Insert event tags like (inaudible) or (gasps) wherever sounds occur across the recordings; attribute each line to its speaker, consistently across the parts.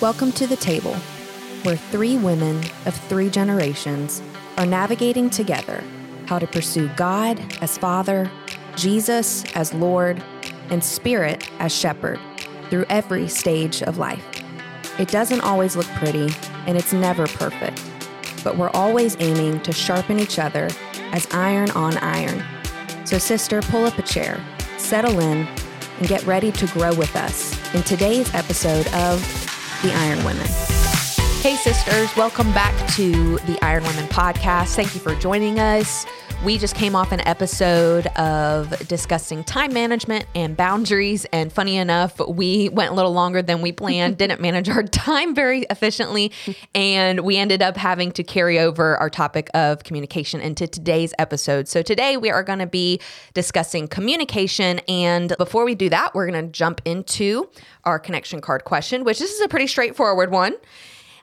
Speaker 1: Welcome to the table, where three women of three generations are navigating together how to pursue God as Father, Jesus as Lord, and Spirit as Shepherd through every stage of life. It doesn't always look pretty, and it's never perfect, but we're always aiming to sharpen each other as iron on iron. So, sister, pull up a chair, settle in, and get ready to grow with us in today's episode of The Iron Women. Hey, sisters, welcome back to the Iron Women podcast. Thank you for joining us. We just came off an episode of discussing time management and boundaries. And funny enough, we went a little longer than we planned, (laughs) didn't manage our time very efficiently. And we ended up having to carry over our topic of communication into today's episode. So today we are going to be discussing communication. And before we do that, we're going to jump into our connection card question, which this is a pretty straightforward one.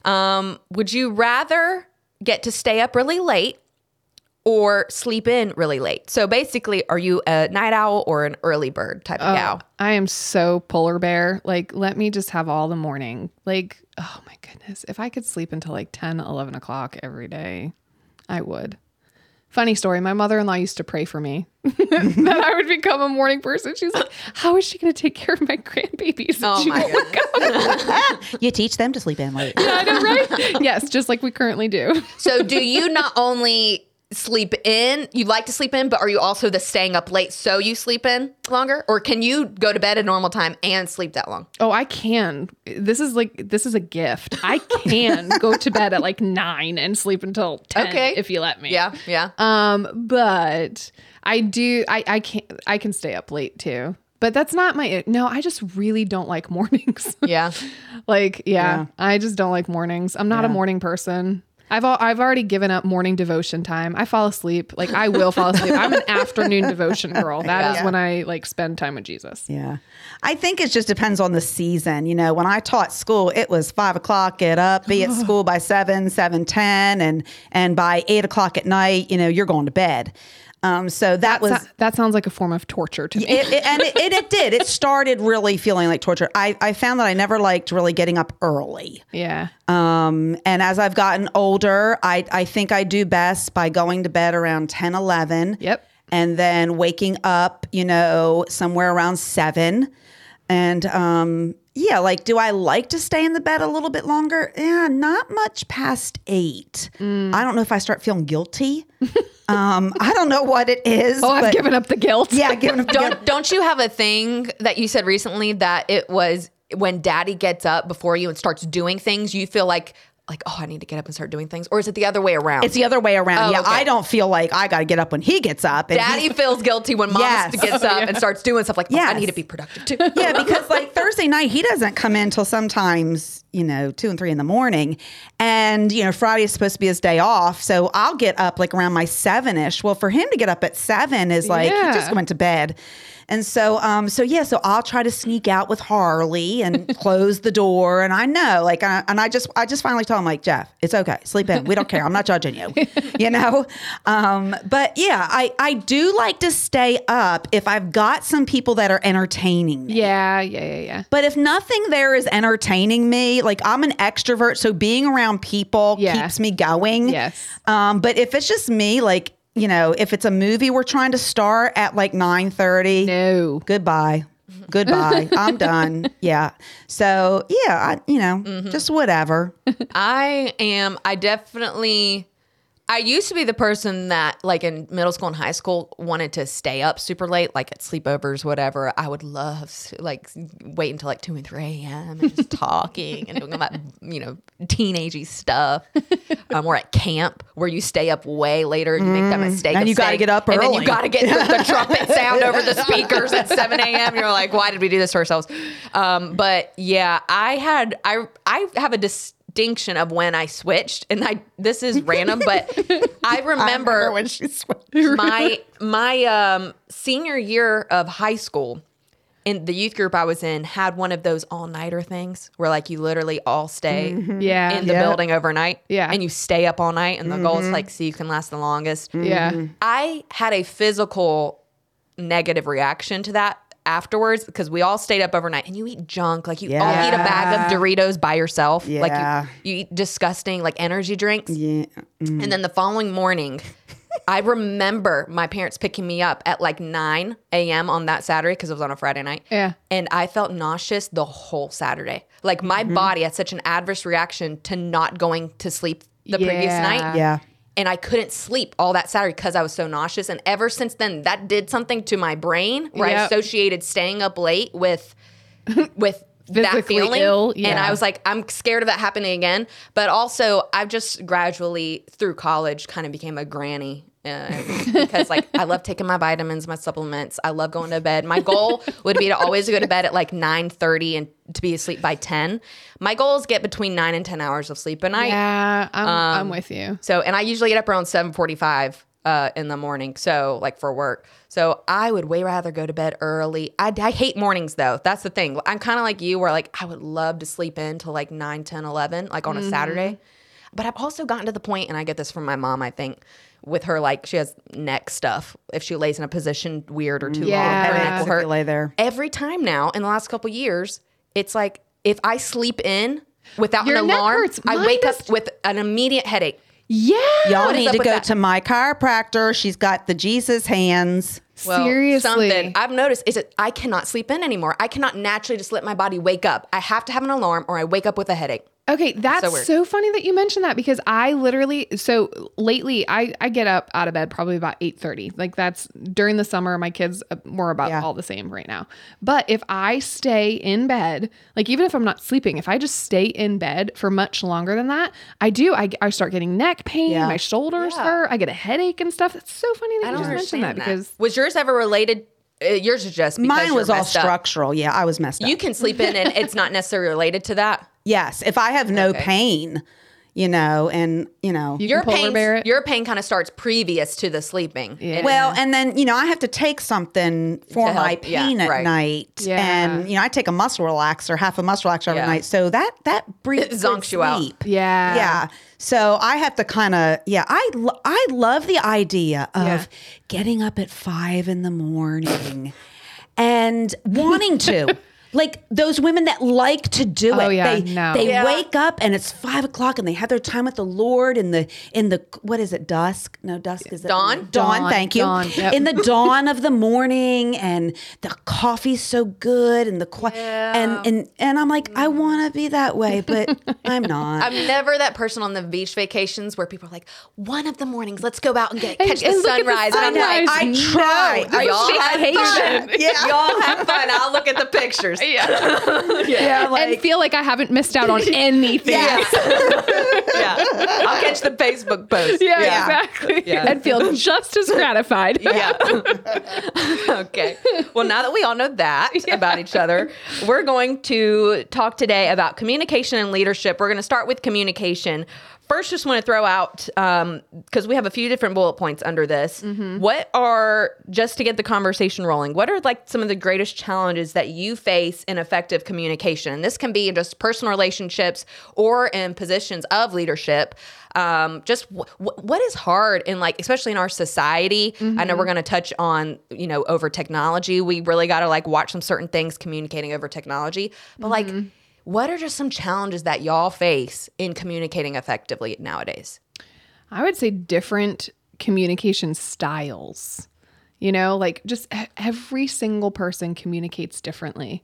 Speaker 1: Um, would you rather get to stay up really late or sleep in really late? So basically, are you a night owl or an early bird type of gal?
Speaker 2: I am so polar bear. Like, let me just have all the morning. Like, oh my goodness. If I could sleep until like 10, 11 o'clock every day, I would. Funny story. My mother in law used to pray for me (laughs) that I would become a morning person. She's like, How is she going to take care of my grandbabies?
Speaker 1: Oh my
Speaker 2: won't wake up. (laughs)
Speaker 3: You teach them to sleep in late. (laughs)
Speaker 2: I know, right? yes, just like we currently do.
Speaker 1: So do you not only sleep in, you like to sleep in, but are you also the staying up late so you sleep in longer? Or can you go to bed at normal time and sleep that long?
Speaker 2: Oh, I can. This is like this is a gift. I can (laughs) go to bed at like nine and sleep until ten
Speaker 1: Okay.
Speaker 2: if you let me.
Speaker 1: Yeah, yeah.
Speaker 2: Um, but I do. I I can't. I can stay up late too. But that's not my no. I just really don't like (laughs) mornings.
Speaker 1: yeah.
Speaker 2: like yeah,
Speaker 3: Yeah.
Speaker 2: I just don't like mornings. I'm not a morning person. I've al- I've already given up morning devotion time. I fall asleep. Like I will fall asleep. I'm an afternoon devotion girl. That is
Speaker 1: Yeah.
Speaker 2: when I like spend time with Jesus.
Speaker 3: Yeah. I think it just depends on the season. You know, when I taught school, it was five o'clock, get up, be at (sighs) school by seven, seven ten, and and by eight o'clock at night, you know, you're going to bed. Um, so that was
Speaker 2: So- that sounds like a form of torture to me.
Speaker 3: it, it- and it, it, it did. It started really feeling like torture. I, I found that I never liked really getting up early.
Speaker 2: yeah.
Speaker 3: Um, and as I've gotten older, I, I think I do best by going to bed around 10, 11.
Speaker 2: Yep.
Speaker 3: And then waking up, you know, somewhere around seven. And um, yeah, like, do I like to stay in the bed a little bit longer? Yeah, not much past eight.
Speaker 2: Mm.
Speaker 3: I don't know if I start feeling guilty. (laughs) um, I don't know what it is.
Speaker 2: Oh, I've given up the guilt.
Speaker 3: Yeah, giving up.
Speaker 1: Don't don't you have a thing that you said recently that it was when daddy gets up before you and starts doing things, you feel like like, oh, I need to get up and start doing things? Or is it the other way around?
Speaker 3: It's the other way around.
Speaker 1: Oh,
Speaker 3: yeah,
Speaker 1: okay.
Speaker 3: I don't feel like I got to get up when he gets up. And
Speaker 1: Daddy feels guilty when mom
Speaker 3: Yes.
Speaker 1: gets up and (laughs) starts doing stuff like, oh, I need to be productive too. (laughs)
Speaker 3: yeah, because like Thursday night, he doesn't come in till sometimes, you know, two and three in the morning. And, you know, Friday is supposed to be his day off. So I'll get up like around my seven ish. Well, for him to get up at seven is like, he just went to bed. And so, um, so yeah, so I'll try to sneak out with Harley and (laughs) close the door. And I know, like, I, and I just, I just finally told him, like, Jeff, it's okay, sleep in. We don't care. I'm not judging you, (laughs) you know. Um, but yeah, I, I do like to stay up if I've got some people that are entertaining me.
Speaker 2: Yeah, yeah, yeah, yeah.
Speaker 3: But if nothing there is entertaining me, like I'm an extrovert, so being around people
Speaker 2: Yeah.
Speaker 3: keeps me going.
Speaker 2: Yes.
Speaker 3: Um, but if it's just me, like you know, if it's a movie we're trying to start at like nine thirty,
Speaker 2: No.
Speaker 3: goodbye, goodbye, (laughs) I'm done. Yeah. So yeah, I, you know,
Speaker 2: Mm-hmm.
Speaker 3: just whatever. (laughs)
Speaker 1: I am. I definitely. I used to be the person that, like in middle school and high school, wanted to stay up super late, like at sleepovers, whatever. I would love to, like wait until like two and three a.m. and just talking and doing all that, you know, teenagey stuff. (laughs) Um, or at camp where you stay up way later and you make that mistake,
Speaker 3: Mm. And you gotta get up early.
Speaker 1: and then you got to get the, the trumpet (laughs) sound over the speakers at seven a.m. You're like, why did we do this to ourselves? Um, but yeah, I had I I have a distinction of when I switched, and I this is random, but (laughs) I remember,
Speaker 3: when she switched. (laughs)
Speaker 1: my my um, senior year of high school. In the youth group I was in, had one of those all nighter things where like you literally all stay mm-hmm.
Speaker 2: Yeah.
Speaker 1: in the
Speaker 3: Yep.
Speaker 1: building overnight,
Speaker 2: Yeah.
Speaker 1: and you stay up all night, and the goal is mm-hmm. like see who can last the longest.
Speaker 2: Yeah. Mm-hmm.
Speaker 1: I had a physical negative reaction to that afterwards because we all stayed up overnight and you eat junk. Like you all eat a bag of Doritos by yourself.
Speaker 3: Yeah.
Speaker 1: Like you, you eat disgusting like energy drinks.
Speaker 3: Yeah. Mm.
Speaker 1: And then the following morning, (laughs) I remember my parents picking me up at like 9 a.m. on that Saturday because it was on a Friday night.
Speaker 2: Yeah.
Speaker 1: And I felt nauseous the whole Saturday. Like my mm-hmm. body had such an adverse reaction to not going to sleep the previous night.
Speaker 3: Yeah.
Speaker 1: And I couldn't sleep all that Saturday because I was so nauseous. And ever since then, that did something to my brain where I associated staying up late with (laughs) with that feeling.
Speaker 2: ill,
Speaker 1: And I was like, I'm scared of that happening again. But also, I've just gradually through college kind of became a granny. Uh, because like I love taking my vitamins, my supplements. I love going to bed. My goal would be to always go to bed at like nine thirty and to be asleep by ten. My goal is get between nine and ten hours of sleep a night.
Speaker 2: Yeah, I'm,
Speaker 1: Um,
Speaker 2: I'm with you.
Speaker 1: So, and I usually get up around 7:45 uh, in the morning. So, like for work. So, I would way rather go to bed early. I, I hate mornings though. That's the thing. I'm kind of like you, where like I would love to sleep in till like 9, 10, 11, like on a Saturday. But I've also gotten to the point, and I get this from my mom. I think with her, like she has neck stuff. If she lays in a position weird or too
Speaker 2: Yeah.
Speaker 1: long, her neck will hurt.
Speaker 3: lay there.
Speaker 1: Every time now, in the last couple years, it's like if I sleep in without
Speaker 2: Your
Speaker 1: an alarm. I wake up with an immediate headache.
Speaker 2: Yeah.
Speaker 3: Y'all need to go
Speaker 1: that?
Speaker 3: to my chiropractor. She's got the Jesus hands.
Speaker 1: Well,
Speaker 2: Seriously.
Speaker 1: something I've noticed is that I cannot sleep in anymore. I cannot naturally just let my body wake up. I have to have an alarm, or I wake up with a headache.
Speaker 2: Okay, that's
Speaker 1: So
Speaker 2: so, funny that you mentioned that because I literally so lately I I get up out of bed probably about 8:30. Like that's during the summer my kids uh, we're about
Speaker 3: Yeah.
Speaker 2: all the same right now. But if I stay in bed, like even if I'm not sleeping, if I just stay in bed for much longer than that, I do I, I start getting neck pain,
Speaker 3: Yeah.
Speaker 2: my shoulders
Speaker 1: Yeah.
Speaker 2: hurt, I get a headache and stuff. It's so funny that
Speaker 1: I
Speaker 2: you just mentioned that,
Speaker 1: that
Speaker 2: because
Speaker 1: was yours ever related? Uh, yours is just because
Speaker 3: Mine was all
Speaker 1: messed up.
Speaker 3: structural. Yeah, I was messed up.
Speaker 1: You can sleep in, and it's not necessarily related to that. (laughs)
Speaker 3: yes, if I have no
Speaker 1: Okay.
Speaker 3: pain, you know, and you know,
Speaker 2: You
Speaker 1: Your pain, your pain kind of starts previous to the sleeping.
Speaker 2: Yeah.
Speaker 3: Well, and then you know I have to take something for my
Speaker 1: help, yeah,
Speaker 3: pain at
Speaker 1: right.
Speaker 3: night,
Speaker 2: Yeah.
Speaker 3: and you know I take a muscle relaxer, half a muscle relaxer every
Speaker 1: Yeah.
Speaker 3: night, so that that breathes
Speaker 1: It (laughs) zonks you out.
Speaker 2: yeah.
Speaker 3: Yeah. So I have to kind of yeah. I lo- I love the idea of
Speaker 2: Yeah.
Speaker 3: getting up at five in the morning and wanting to. (laughs) Like those women that like to do oh, it.
Speaker 2: Oh, yeah,
Speaker 3: they
Speaker 2: no.
Speaker 3: they
Speaker 1: Yeah.
Speaker 3: wake up and it's five o'clock and they have their time with the Lord in the in the what is it dusk? No dusk is it
Speaker 1: Dawn?
Speaker 3: Dawn.
Speaker 2: Dawn,
Speaker 3: thank you.
Speaker 2: dawn, yep.
Speaker 3: In the dawn of the morning and the coffee's so good and the qui- and and and I'm like I mm. want to be that way, but I'm not.
Speaker 1: I'm never that person on the beach vacations where people are like, one of the mornings, let's go out and get
Speaker 2: And-
Speaker 1: catch
Speaker 2: and
Speaker 1: the
Speaker 2: look at the
Speaker 1: sunrise. and I'm like.
Speaker 3: I try.
Speaker 1: No,
Speaker 3: I
Speaker 1: y'all
Speaker 3: try.
Speaker 1: have fun.
Speaker 3: Yeah.
Speaker 1: Y'all have fun. I'll look at the pictures. (laughs) Yeah.
Speaker 3: Yeah,
Speaker 2: and feel like I haven't missed out on (laughs) anything.
Speaker 3: Yes. (laughs)
Speaker 1: yeah. I'll catch the Facebook post.
Speaker 2: Yeah,
Speaker 3: Yeah.
Speaker 2: exactly.
Speaker 1: Yeah.
Speaker 2: And feel just as gratified.
Speaker 1: Yeah. okay. Well, now that we all know that about each other, we're going to talk today about communication and leadership. We're going to start with communication. First, just want to throw out um, because we have a few different bullet points under this. Mm-hmm. What are just to get the conversation rolling? What are like some of the greatest challenges that you face in effective communication? And this can be in just personal relationships or in positions of leadership um, just w- w- what is hard in like especially in our society i know we're mm-hmm. going to touch on you know over technology we really got to like watch some certain things communicating over technology but like mm-hmm. What are just some challenges that y'all face in communicating effectively nowadays
Speaker 2: I would say different communication styles. You know, like just every single person communicates differently.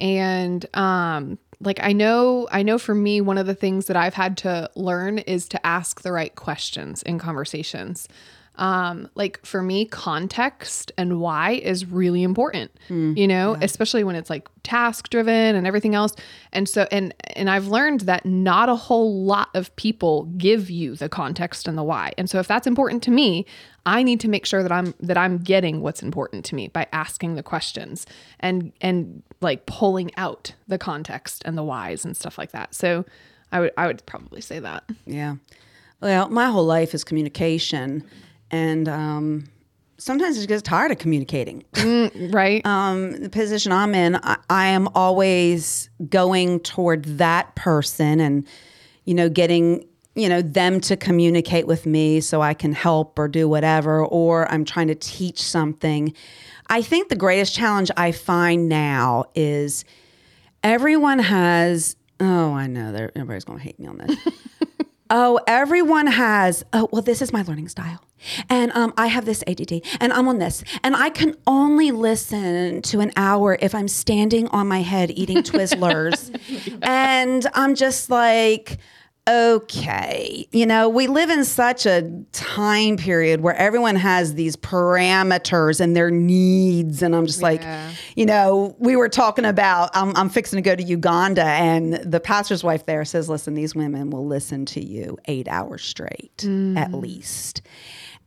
Speaker 2: And um like I know I know for me one of the things that I've had to learn is to ask the right questions in conversations. Um like for me context and why is really important. you know, especially when it's like task driven and everything else. And so and and I've learned that not a whole lot of people give you the context and the why. And so if that's important to me, I need to make sure that I'm that I'm getting what's important to me by asking the questions and and like pulling out the context and the whys and stuff like that. So I would I would probably say that.
Speaker 3: Yeah. Well, my whole life is communication, and um, sometimes I just get tired of communicating.
Speaker 2: Right? (laughs)
Speaker 3: um, the position I'm in, I, I am always going toward that person, and you know, getting you know, them to communicate with me so I can help or do whatever, or I'm trying to teach something. I think the greatest challenge I find now is everyone has, oh, I know, everybody's going to hate me on this. (laughs) oh, everyone has, oh, well, this is my learning style. And um, I have this ADD and I'm on this. And I can only listen to an hour if I'm standing on my head eating (laughs) Twizzlers. And I'm just like, okay, you know, we live in such a time period where everyone has these parameters and their needs. And I'm just like, you know, we were talking about, I'm, I'm fixing to go to Uganda, and the pastor's wife there says, listen, these women will listen to you eight hours straight at mm. least.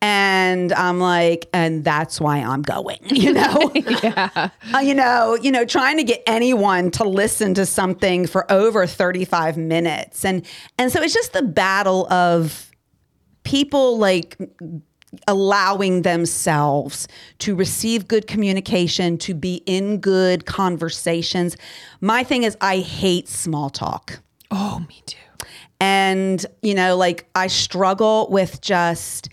Speaker 3: And I'm like, and that's why I'm going, (laughs) you know? (laughs)
Speaker 2: Yeah.
Speaker 3: Uh, you know, you know, trying to get anyone to listen to something for over 35 minutes. And and so it's just the battle of people like allowing themselves to receive good communication, to be in good conversations. My thing is I hate small talk.
Speaker 2: Oh, me too.
Speaker 3: And, you know, like I struggle with just,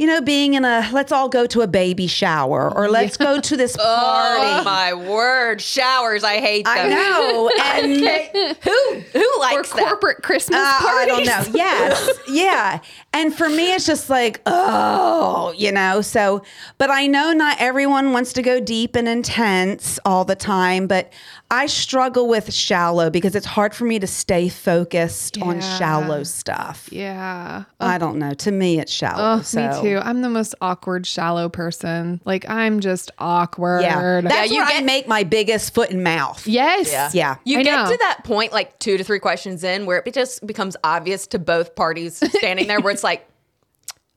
Speaker 3: you know, being in a let's all go to a baby shower or let's go to this (laughs) party.
Speaker 1: Oh my word, showers! I hate them. (laughs)
Speaker 3: I know. And
Speaker 1: Who who
Speaker 2: Or
Speaker 1: likes that?
Speaker 2: corporate Christmas
Speaker 3: uh, I
Speaker 2: parties.
Speaker 3: don't know. Yes. (laughs) Yeah. And for me, it's just like, oh, you know, so, but I know not everyone wants to go deep and intense all the time, but I struggle with shallow because it's hard for me to stay focused on shallow stuff.
Speaker 2: Yeah.
Speaker 3: I don't know. To me, it's shallow.
Speaker 2: Oh,
Speaker 3: so.
Speaker 2: me too. I'm the most awkward, shallow person. Like I'm just awkward.
Speaker 3: Yeah. That's
Speaker 1: you
Speaker 3: where I make my biggest foot and mouth.
Speaker 2: yes.
Speaker 1: Yeah.
Speaker 3: Yeah.
Speaker 1: You
Speaker 2: I
Speaker 1: get
Speaker 2: know.
Speaker 1: to that point like two to three questions in where it just becomes obvious to both parties standing there where it's like,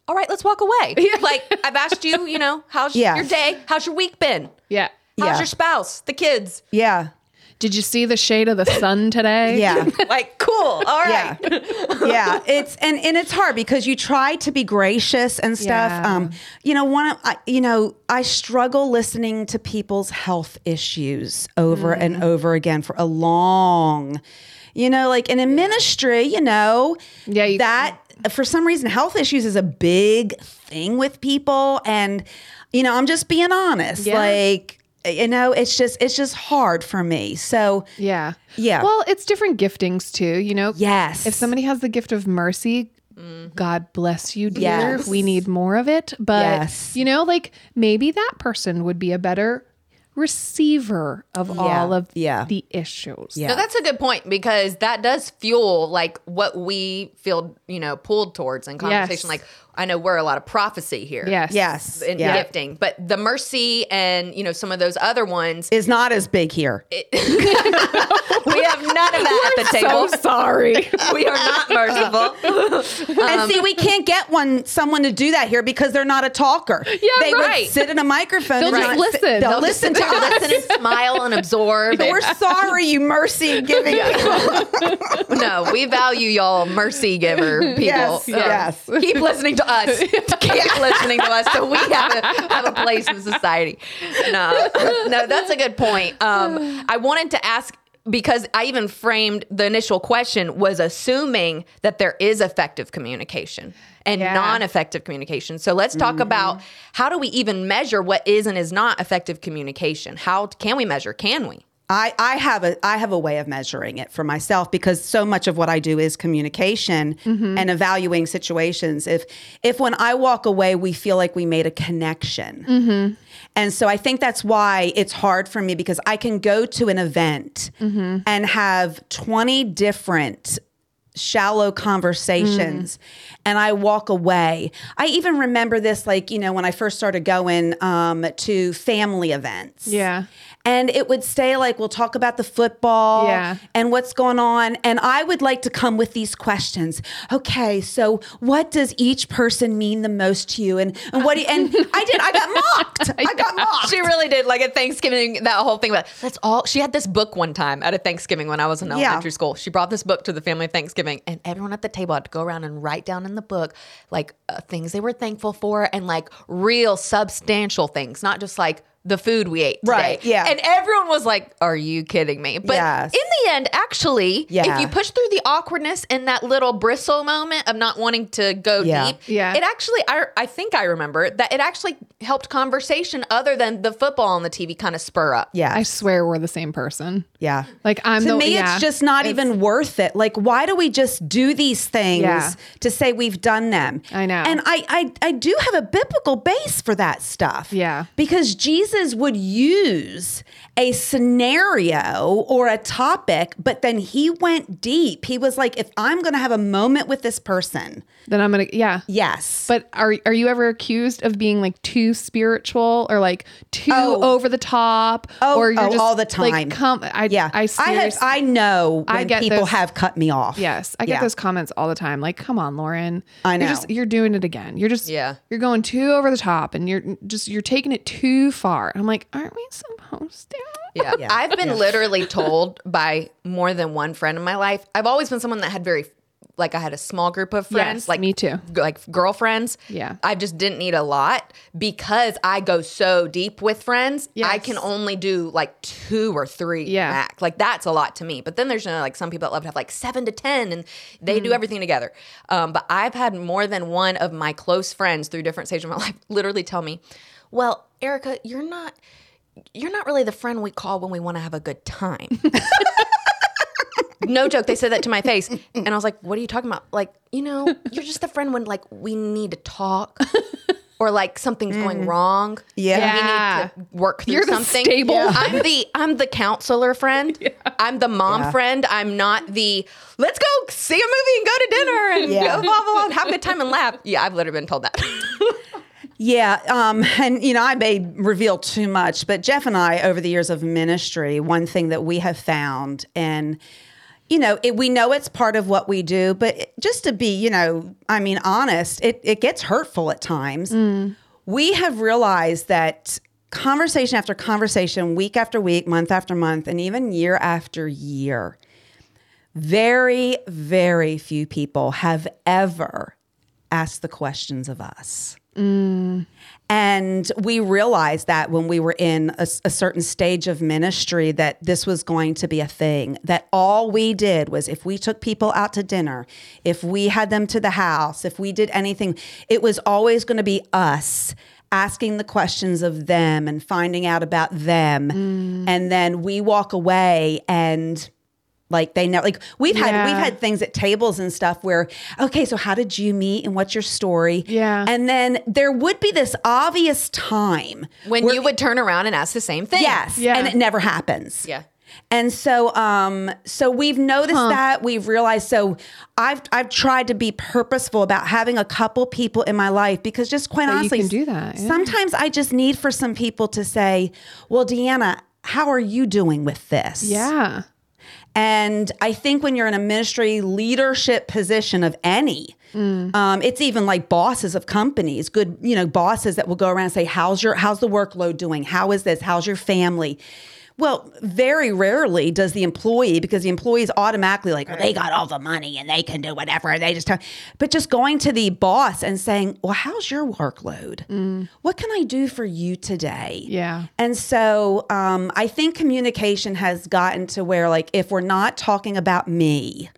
Speaker 1: all right, let's walk away. (laughs) Like I've asked you, you know, how's
Speaker 3: Yeah.
Speaker 1: your day? How's your week been?
Speaker 2: Yeah.
Speaker 1: How's
Speaker 3: Yeah.
Speaker 1: your spouse? The kids?
Speaker 3: Yeah.
Speaker 2: Did you see the shade of the sun today? (laughs)
Speaker 3: Yeah. (laughs)
Speaker 1: Like, cool. All right.
Speaker 3: Yeah. yeah. It's and and it's hard because you try to be gracious and stuff.
Speaker 2: Yeah.
Speaker 3: Um, you know, one of I, you know, I struggle listening to people's health issues over and over again for a long, you know, like in a ministry, you know,
Speaker 2: Yeah, you-
Speaker 3: that for some reason health issues is a big thing with people and you know, I'm just being honest.
Speaker 2: Yeah.
Speaker 3: Like you know, it's just it's just hard for me. So
Speaker 2: Yeah.
Speaker 3: Yeah.
Speaker 2: Well, it's different giftings too, you know?
Speaker 3: Yes.
Speaker 2: If somebody has the gift of mercy, mm-hmm. God bless you, dear.
Speaker 3: Yes.
Speaker 2: We need more of it. But,
Speaker 3: Yes.
Speaker 2: you know, like maybe that person would be a better receiver of all of
Speaker 3: Yeah.
Speaker 2: the issues.
Speaker 3: Yeah.
Speaker 1: No, that's a good point because that does fuel like what we feel, you know, pulled towards in conversation.
Speaker 2: Yes.
Speaker 1: Like I know we're a lot of prophecy here.
Speaker 2: Yes.
Speaker 3: yes.
Speaker 1: In
Speaker 3: yeah.
Speaker 1: gifting, but the mercy and you know some of those other ones,
Speaker 3: is not as big here. (laughs)
Speaker 1: we have none of that at the table.
Speaker 2: sorry.
Speaker 1: we are not merciful. (laughs)
Speaker 3: and see, we can't get one someone to do that here because they're not a talker. (laughs) Yeah, they
Speaker 1: right.
Speaker 3: would sit in a microphone.
Speaker 2: They'll
Speaker 3: and
Speaker 2: just
Speaker 3: not
Speaker 2: listen.
Speaker 3: They'll,
Speaker 2: They'll
Speaker 3: listen to
Speaker 1: They'll
Speaker 3: us.
Speaker 1: listen and smile and absorb.
Speaker 3: We're sorry, you mercy giving people.
Speaker 1: no, we value y'all mercy giver people.
Speaker 3: Yes, yes.
Speaker 1: Keep listening to us. (laughs) Keep (laughs) listening to us so we have a, have a place in society. No, no, that's a good point. Um, I wanted to ask because I even framed the initial question was assuming that there is effective communication and
Speaker 2: Yeah.
Speaker 1: non-effective communication. So let's talk about how do we even measure what is and is not effective communication? How can we measure? Can we?
Speaker 3: I, I have a I have a way of measuring it for myself because so much of what I do is communication mm-hmm. and evaluating situations. If if when I walk away, we feel like we made a connection, mm-hmm. and so I think that's why it's hard for me because I can go to an event mm-hmm. and have twenty different shallow conversations mm. and I walk away. I even remember this like, you know, when I first started going um, to family events.
Speaker 2: Yeah.
Speaker 3: And it would say like, we'll talk about the football
Speaker 2: Yeah.
Speaker 3: and what's going on. And I would like to come with these questions. Okay, so what does each person mean the most to you? And, and what do you, and I did, I got mocked. (laughs) I got mocked.
Speaker 1: She really did. Like at Thanksgiving, that whole thing about let's all. She had this book one time at a Thanksgiving when I was in elementary school. She brought this book to the family Thanksgiving, and everyone at the table had to go around and write down in the book like uh, things they were thankful for and like real substantial things, not just like the food we ate today.
Speaker 3: Right, yeah.
Speaker 1: And everyone was like, Are you kidding me? But
Speaker 3: Yes.
Speaker 1: in the end, actually,
Speaker 3: Yeah.
Speaker 1: if you push through the awkwardness and that little bristle moment of not wanting to go
Speaker 3: Yeah.
Speaker 1: deep,
Speaker 2: Yeah.
Speaker 1: it actually I I think I remember that it actually helped conversation other than the football on the TV kind of spur up.
Speaker 3: Yeah.
Speaker 2: I swear we're the same person.
Speaker 3: yeah.
Speaker 2: Like I'm
Speaker 3: to
Speaker 2: the
Speaker 3: me,
Speaker 2: yeah.
Speaker 3: it's just not even worth it. Like, why do we just do these things
Speaker 2: Yeah.
Speaker 3: to say we've done them?
Speaker 2: I know.
Speaker 3: And I, I, I do have a biblical base for that stuff.
Speaker 2: Yeah.
Speaker 3: Because Jesus would use a scenario or a topic, but then he went deep. He was like, if I'm going to have a moment with this person,
Speaker 2: then I'm gonna yeah.
Speaker 3: yes.
Speaker 2: But are are you ever accused of being like too spiritual or like too
Speaker 3: Oh.
Speaker 2: over the top?
Speaker 3: Oh,
Speaker 2: or you're
Speaker 3: oh,
Speaker 2: just
Speaker 3: all the time.
Speaker 2: Like,
Speaker 3: time.
Speaker 2: come, I
Speaker 3: yeah.
Speaker 2: I
Speaker 3: I, have, I know
Speaker 2: I get
Speaker 3: people
Speaker 2: those-
Speaker 3: have cut me off.
Speaker 2: Yes, I get
Speaker 3: Yeah.
Speaker 2: those comments all the time. Like, come on, Lauren.
Speaker 3: I know.
Speaker 2: You're just you're doing it again. You're just
Speaker 1: Yeah.
Speaker 2: You're going too over the top, and you're just you're taking it too far. And I'm like, aren't we supposed to?
Speaker 1: Yeah. (laughs)
Speaker 3: Yeah.
Speaker 1: I've been literally told by more than one friend in my life. I've always been someone that had very like I had a small group of friends,
Speaker 2: Yes,
Speaker 1: like
Speaker 2: me too.
Speaker 1: g- like girlfriends.
Speaker 2: Yeah.
Speaker 1: I just didn't need a lot because I go so deep with friends. I can only do like two or three
Speaker 2: Yeah.
Speaker 1: max. Like that's a lot to me. But then there's you know, like some people that love to have like seven to ten and they
Speaker 2: Mm.
Speaker 1: do everything together. Um, but I've had more than one of my close friends through different stages of my (laughs) life literally tell me, "Well, Erica, you're not." You're not really the friend we call when we want to have a good time. (laughs) no joke. They said that to my face. And I was like, what are you talking about? Like, you know, you're just the friend when like we need to talk (laughs) or like something's going mm. wrong.
Speaker 3: Yeah.
Speaker 2: Yeah.
Speaker 1: We need to work through
Speaker 2: You're the
Speaker 1: something.
Speaker 2: stable Yeah.
Speaker 1: I'm the I'm the counselor friend. (laughs) I'm the mom
Speaker 3: Yeah.
Speaker 1: friend. I'm not the let's go see a movie and go to dinner and
Speaker 3: Yeah.
Speaker 1: go blah blah blah and have a good time and laugh. Yeah, I've literally been told that.
Speaker 3: Yeah, um, (laughs) and you know, I may reveal too much, but Jeff and I, over the years of ministry, one thing that we have found, and you know, it, we know it's part of what we do, but it- just to be, you know, I mean, honest, it it gets hurtful at times. We have realized that conversation after conversation, week after week, month after month, and even year after year, very, very few people have ever asked the questions of us. And we realized that when we were in a, a certain stage of ministry, that this was going to be a thing. That all we did was if we took people out to dinner, if we had them to the house, if we did anything, it was always going to be us asking the questions of them and finding out about them. Mm. And then we walk away and like they know like we've had
Speaker 2: Yeah.
Speaker 3: we've had things at tables and stuff where okay so how did you meet and what's your story
Speaker 2: Yeah.
Speaker 3: and then there would be this obvious time
Speaker 1: when
Speaker 3: where-
Speaker 1: you would turn around and ask the same thing.
Speaker 3: yes
Speaker 2: Yeah.
Speaker 3: and it never happens
Speaker 1: Yeah.
Speaker 3: and so um so we've noticed that we've realized so I've I've tried to be purposeful about having a couple people in my life because just quite
Speaker 2: That you
Speaker 3: honestly
Speaker 2: can do that, yeah.
Speaker 3: sometimes I just need for some people to say well Deanna how are you doing with this
Speaker 2: Yeah.
Speaker 3: And I think when you're in a ministry leadership position of any, um, it's even like bosses of companies, good, you know, bosses that will go around and say, "How's your how's the workload doing? How is this? How's your family?" Well, very rarely does the employee, because the employee is automatically like, well, they got all the money and they can do whatever. And they just, tell, but just going to the boss and saying, well, how's your workload? What can I do for you today?
Speaker 2: Yeah.
Speaker 3: And so um, I think communication has gotten to where, like, if we're not talking about me,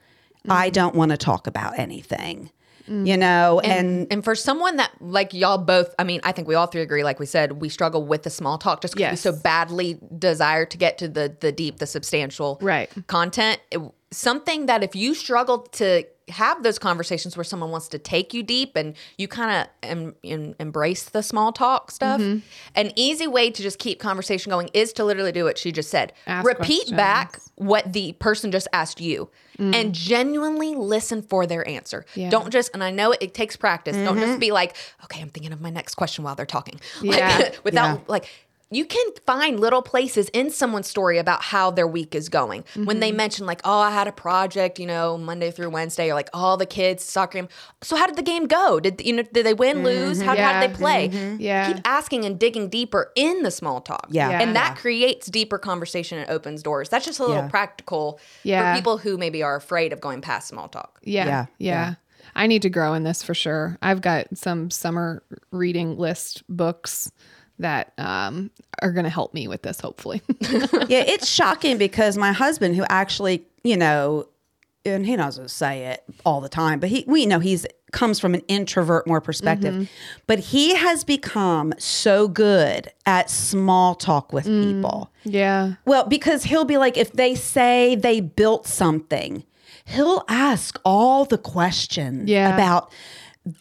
Speaker 3: I don't want to talk about anything, you mm. know? And,
Speaker 1: and for someone that like y'all both i mean i think we all three agree like we said we struggle with the small talk just because
Speaker 2: Yes.
Speaker 1: we so badly desire to get to the the deep the substantial
Speaker 2: Right.
Speaker 1: content It- something that if you struggle to have those conversations where someone wants to take you deep and you kind of em, em- embrace the small talk stuff
Speaker 2: Mm-hmm.
Speaker 1: an easy way to just keep conversation going is to literally do what she just said
Speaker 2: Ask
Speaker 1: repeat back what the person just asked you and genuinely listen for their answer
Speaker 2: Yeah.
Speaker 1: don't just and i know it, it takes practice don't just be like okay i'm thinking of my next question while they're talking (laughs) like,
Speaker 2: Yeah.
Speaker 1: without
Speaker 3: Yeah.
Speaker 1: like you can find little places in someone's story about how their week is going. When they mm-hmm. mention like, "Oh, I had a project, you know, Monday through Wednesday," or like, "Oh, the kids soccer game." So, how did the game go? Did you know? Did they win, mm-hmm. lose? How, how did they play? Mm-hmm.
Speaker 2: Yeah.
Speaker 1: Keep asking and digging deeper in the small talk.
Speaker 3: Yeah.
Speaker 2: Yeah.
Speaker 1: and that creates deeper conversation and opens doors. That's just a little
Speaker 3: Yeah.
Speaker 1: practical
Speaker 2: Yeah.
Speaker 1: for people who maybe are afraid of going past small talk.
Speaker 2: Yeah,
Speaker 3: Yeah,
Speaker 2: yeah.
Speaker 3: yeah.
Speaker 2: I need to grow in this for sure. I've got some summer reading list books that um, are going to help me with this, hopefully. (laughs)
Speaker 3: yeah, it's shocking because my husband, who actually, you know, and he doesn't say it all the time, but he, we know he's comes from an introvert more perspective, but he has become so good at small talk with people.
Speaker 2: yeah.
Speaker 3: Well, because he'll be like, if they say they built something, he'll ask all the questions
Speaker 2: Yeah.
Speaker 3: about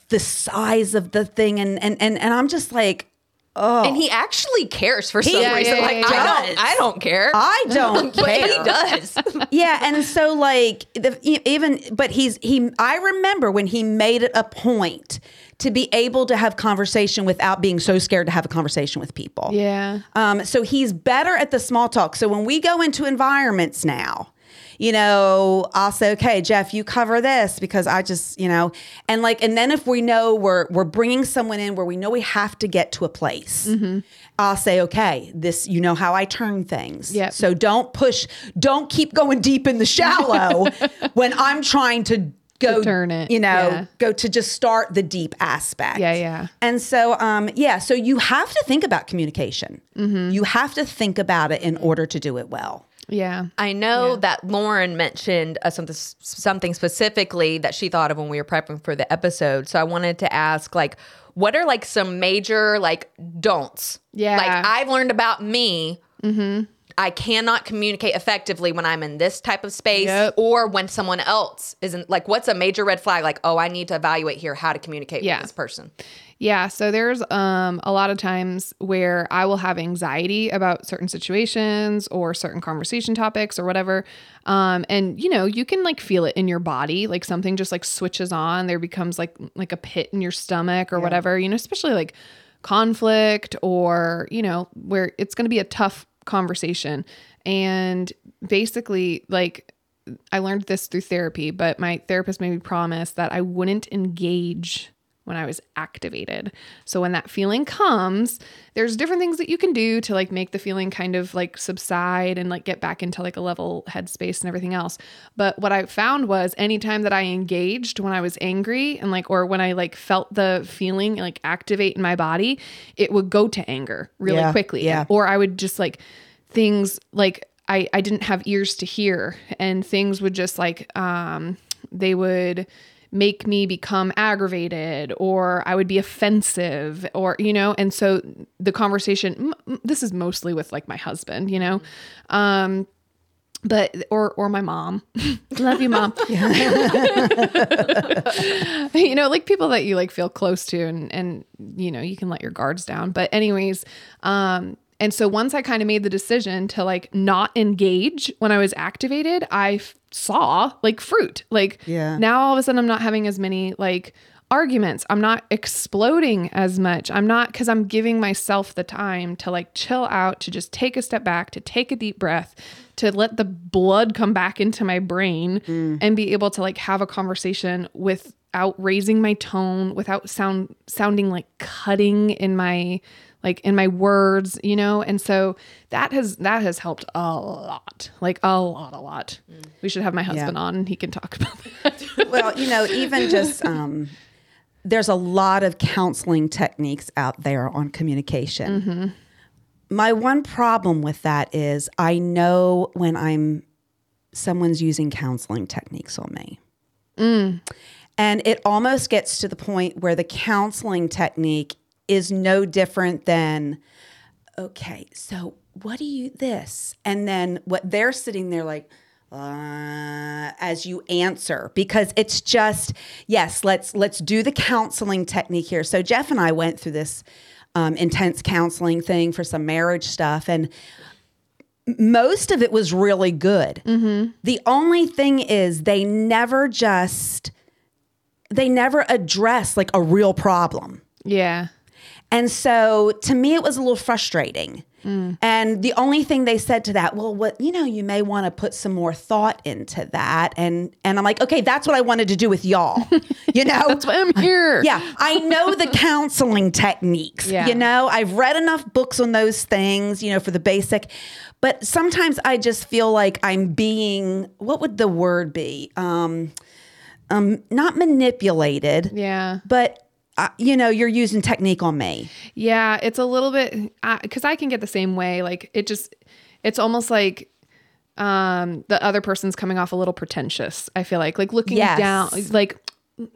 Speaker 3: the size of the thing, and and and, and I'm just like,
Speaker 1: And he actually cares for some
Speaker 3: Yeah,
Speaker 1: reason.
Speaker 2: yeah,
Speaker 1: like
Speaker 2: yeah,
Speaker 1: I don't, I don't care.
Speaker 3: I (laughs) don't
Speaker 1: but
Speaker 3: care.
Speaker 1: he does. (laughs)
Speaker 3: yeah and so like the, e- even but he's he i remember when he made it a point to be able to have conversation without being so scared to have a conversation with people
Speaker 2: Yeah.
Speaker 3: um, so he's better at the small talk so when we go into environments now you know i'll say okay jeff you cover this because i just you know and like and then if we know we're we're bringing someone in where we know we have to get to a place i'll say okay this you know how i turn things
Speaker 2: Yeah.
Speaker 3: so don't push don't keep going deep in the shallow (laughs) when i'm trying to go
Speaker 2: turn it,
Speaker 3: you know
Speaker 2: yeah.
Speaker 3: go to just start the deep aspect
Speaker 2: Yeah, yeah.
Speaker 3: and so um yeah so you have to think about communication
Speaker 2: Mm-hmm.
Speaker 3: you have to think about it in order to do it well
Speaker 2: Yeah.
Speaker 1: I know that Lauren mentioned uh, something something specifically that she thought of when we were prepping for the episode. So I wanted to ask, like, what are like some major like don'ts?
Speaker 2: Yeah.
Speaker 1: like I've learned about me. I cannot communicate effectively when I'm in this type of space
Speaker 2: Yep.
Speaker 1: or when someone else isn't. Like, what's a major red flag? Like, oh, I need to evaluate here how to communicate
Speaker 2: Yeah.
Speaker 1: with this person.
Speaker 2: Yeah, so there's um a lot of times where I will have anxiety about certain situations or certain conversation topics or whatever. Um and you know, you can like feel it in your body, like something just like switches on, there becomes like like a pit in your stomach or whatever, you know, especially like conflict or, you know, where it's going to be a tough conversation. And basically like I learned this through therapy, but my therapist made me promise that I wouldn't engage when I was activated. So when that feeling comes, there's different things that you can do to like make the feeling kind of like subside and like get back into like a level headspace and everything else. But what I found was anytime that I engaged when I was angry and like or when I like felt the feeling like activate in my body, it would go to anger really
Speaker 3: Yeah,
Speaker 2: quickly.
Speaker 3: yeah.
Speaker 2: Or I would just like things like I, I didn't have ears to hear and things would just like um they would make me become aggravated or I would be offensive or you know and so the conversation m- this is mostly with like my husband you know um but or or my mom. (laughs) Love you mom. (laughs) You know like people that you like feel close to and and you know you can let your guards down. But anyways um and so once i kind of made the decision to like not engage when i was activated i f- saw like fruit. Like
Speaker 3: Yeah.
Speaker 2: now all of a sudden i'm not having as many like arguments. I'm not exploding as much. I'm not because i'm giving myself the time to like chill out to just take a step back to take a deep breath to let the blood come back into my brain mm. and be able to like have a conversation without raising my tone without sound sounding like cutting in my like in my words you know? And so that has that has helped a lot like a lot a lot. Mm. We should have my husband on. And he can talk about that. (laughs)
Speaker 3: Well, you know, even just um, there's a lot of counseling techniques out there on communication. Mm-hmm. My one problem with that is I know when I'm someone's using counseling techniques on me. Mm. And it almost gets to the point where the counseling technique is no different than okay, so what do you this? And then what they're sitting there like, uh, as you answer because it's just yes let's let's do the counseling technique here. So jeff and i went through this um, intense counseling thing for some marriage stuff and most of it was really good. The only thing is they never just they never address like a real problem.
Speaker 2: Yeah
Speaker 3: and so to me, it was a little frustrating. And the only thing they said to that, well, what you know, you may want to put some more thought into that. And and I'm like, okay, that's what I wanted to do with y'all. (laughs) You know,
Speaker 2: that's why i'm here
Speaker 3: yeah, I know the (laughs) counseling techniques.
Speaker 2: Yeah.
Speaker 3: You know, I've read enough books on those things, you know, for the basic. But sometimes I just feel like I'm being what would the word be? Um, um, not manipulated
Speaker 2: yeah
Speaker 3: but uh, you know, you're using technique on me.
Speaker 2: Yeah, it's a little bit because I can get the same way. Like it just, it's almost like um the other person's coming off a little pretentious. I feel like like looking
Speaker 3: Yes.
Speaker 2: down, like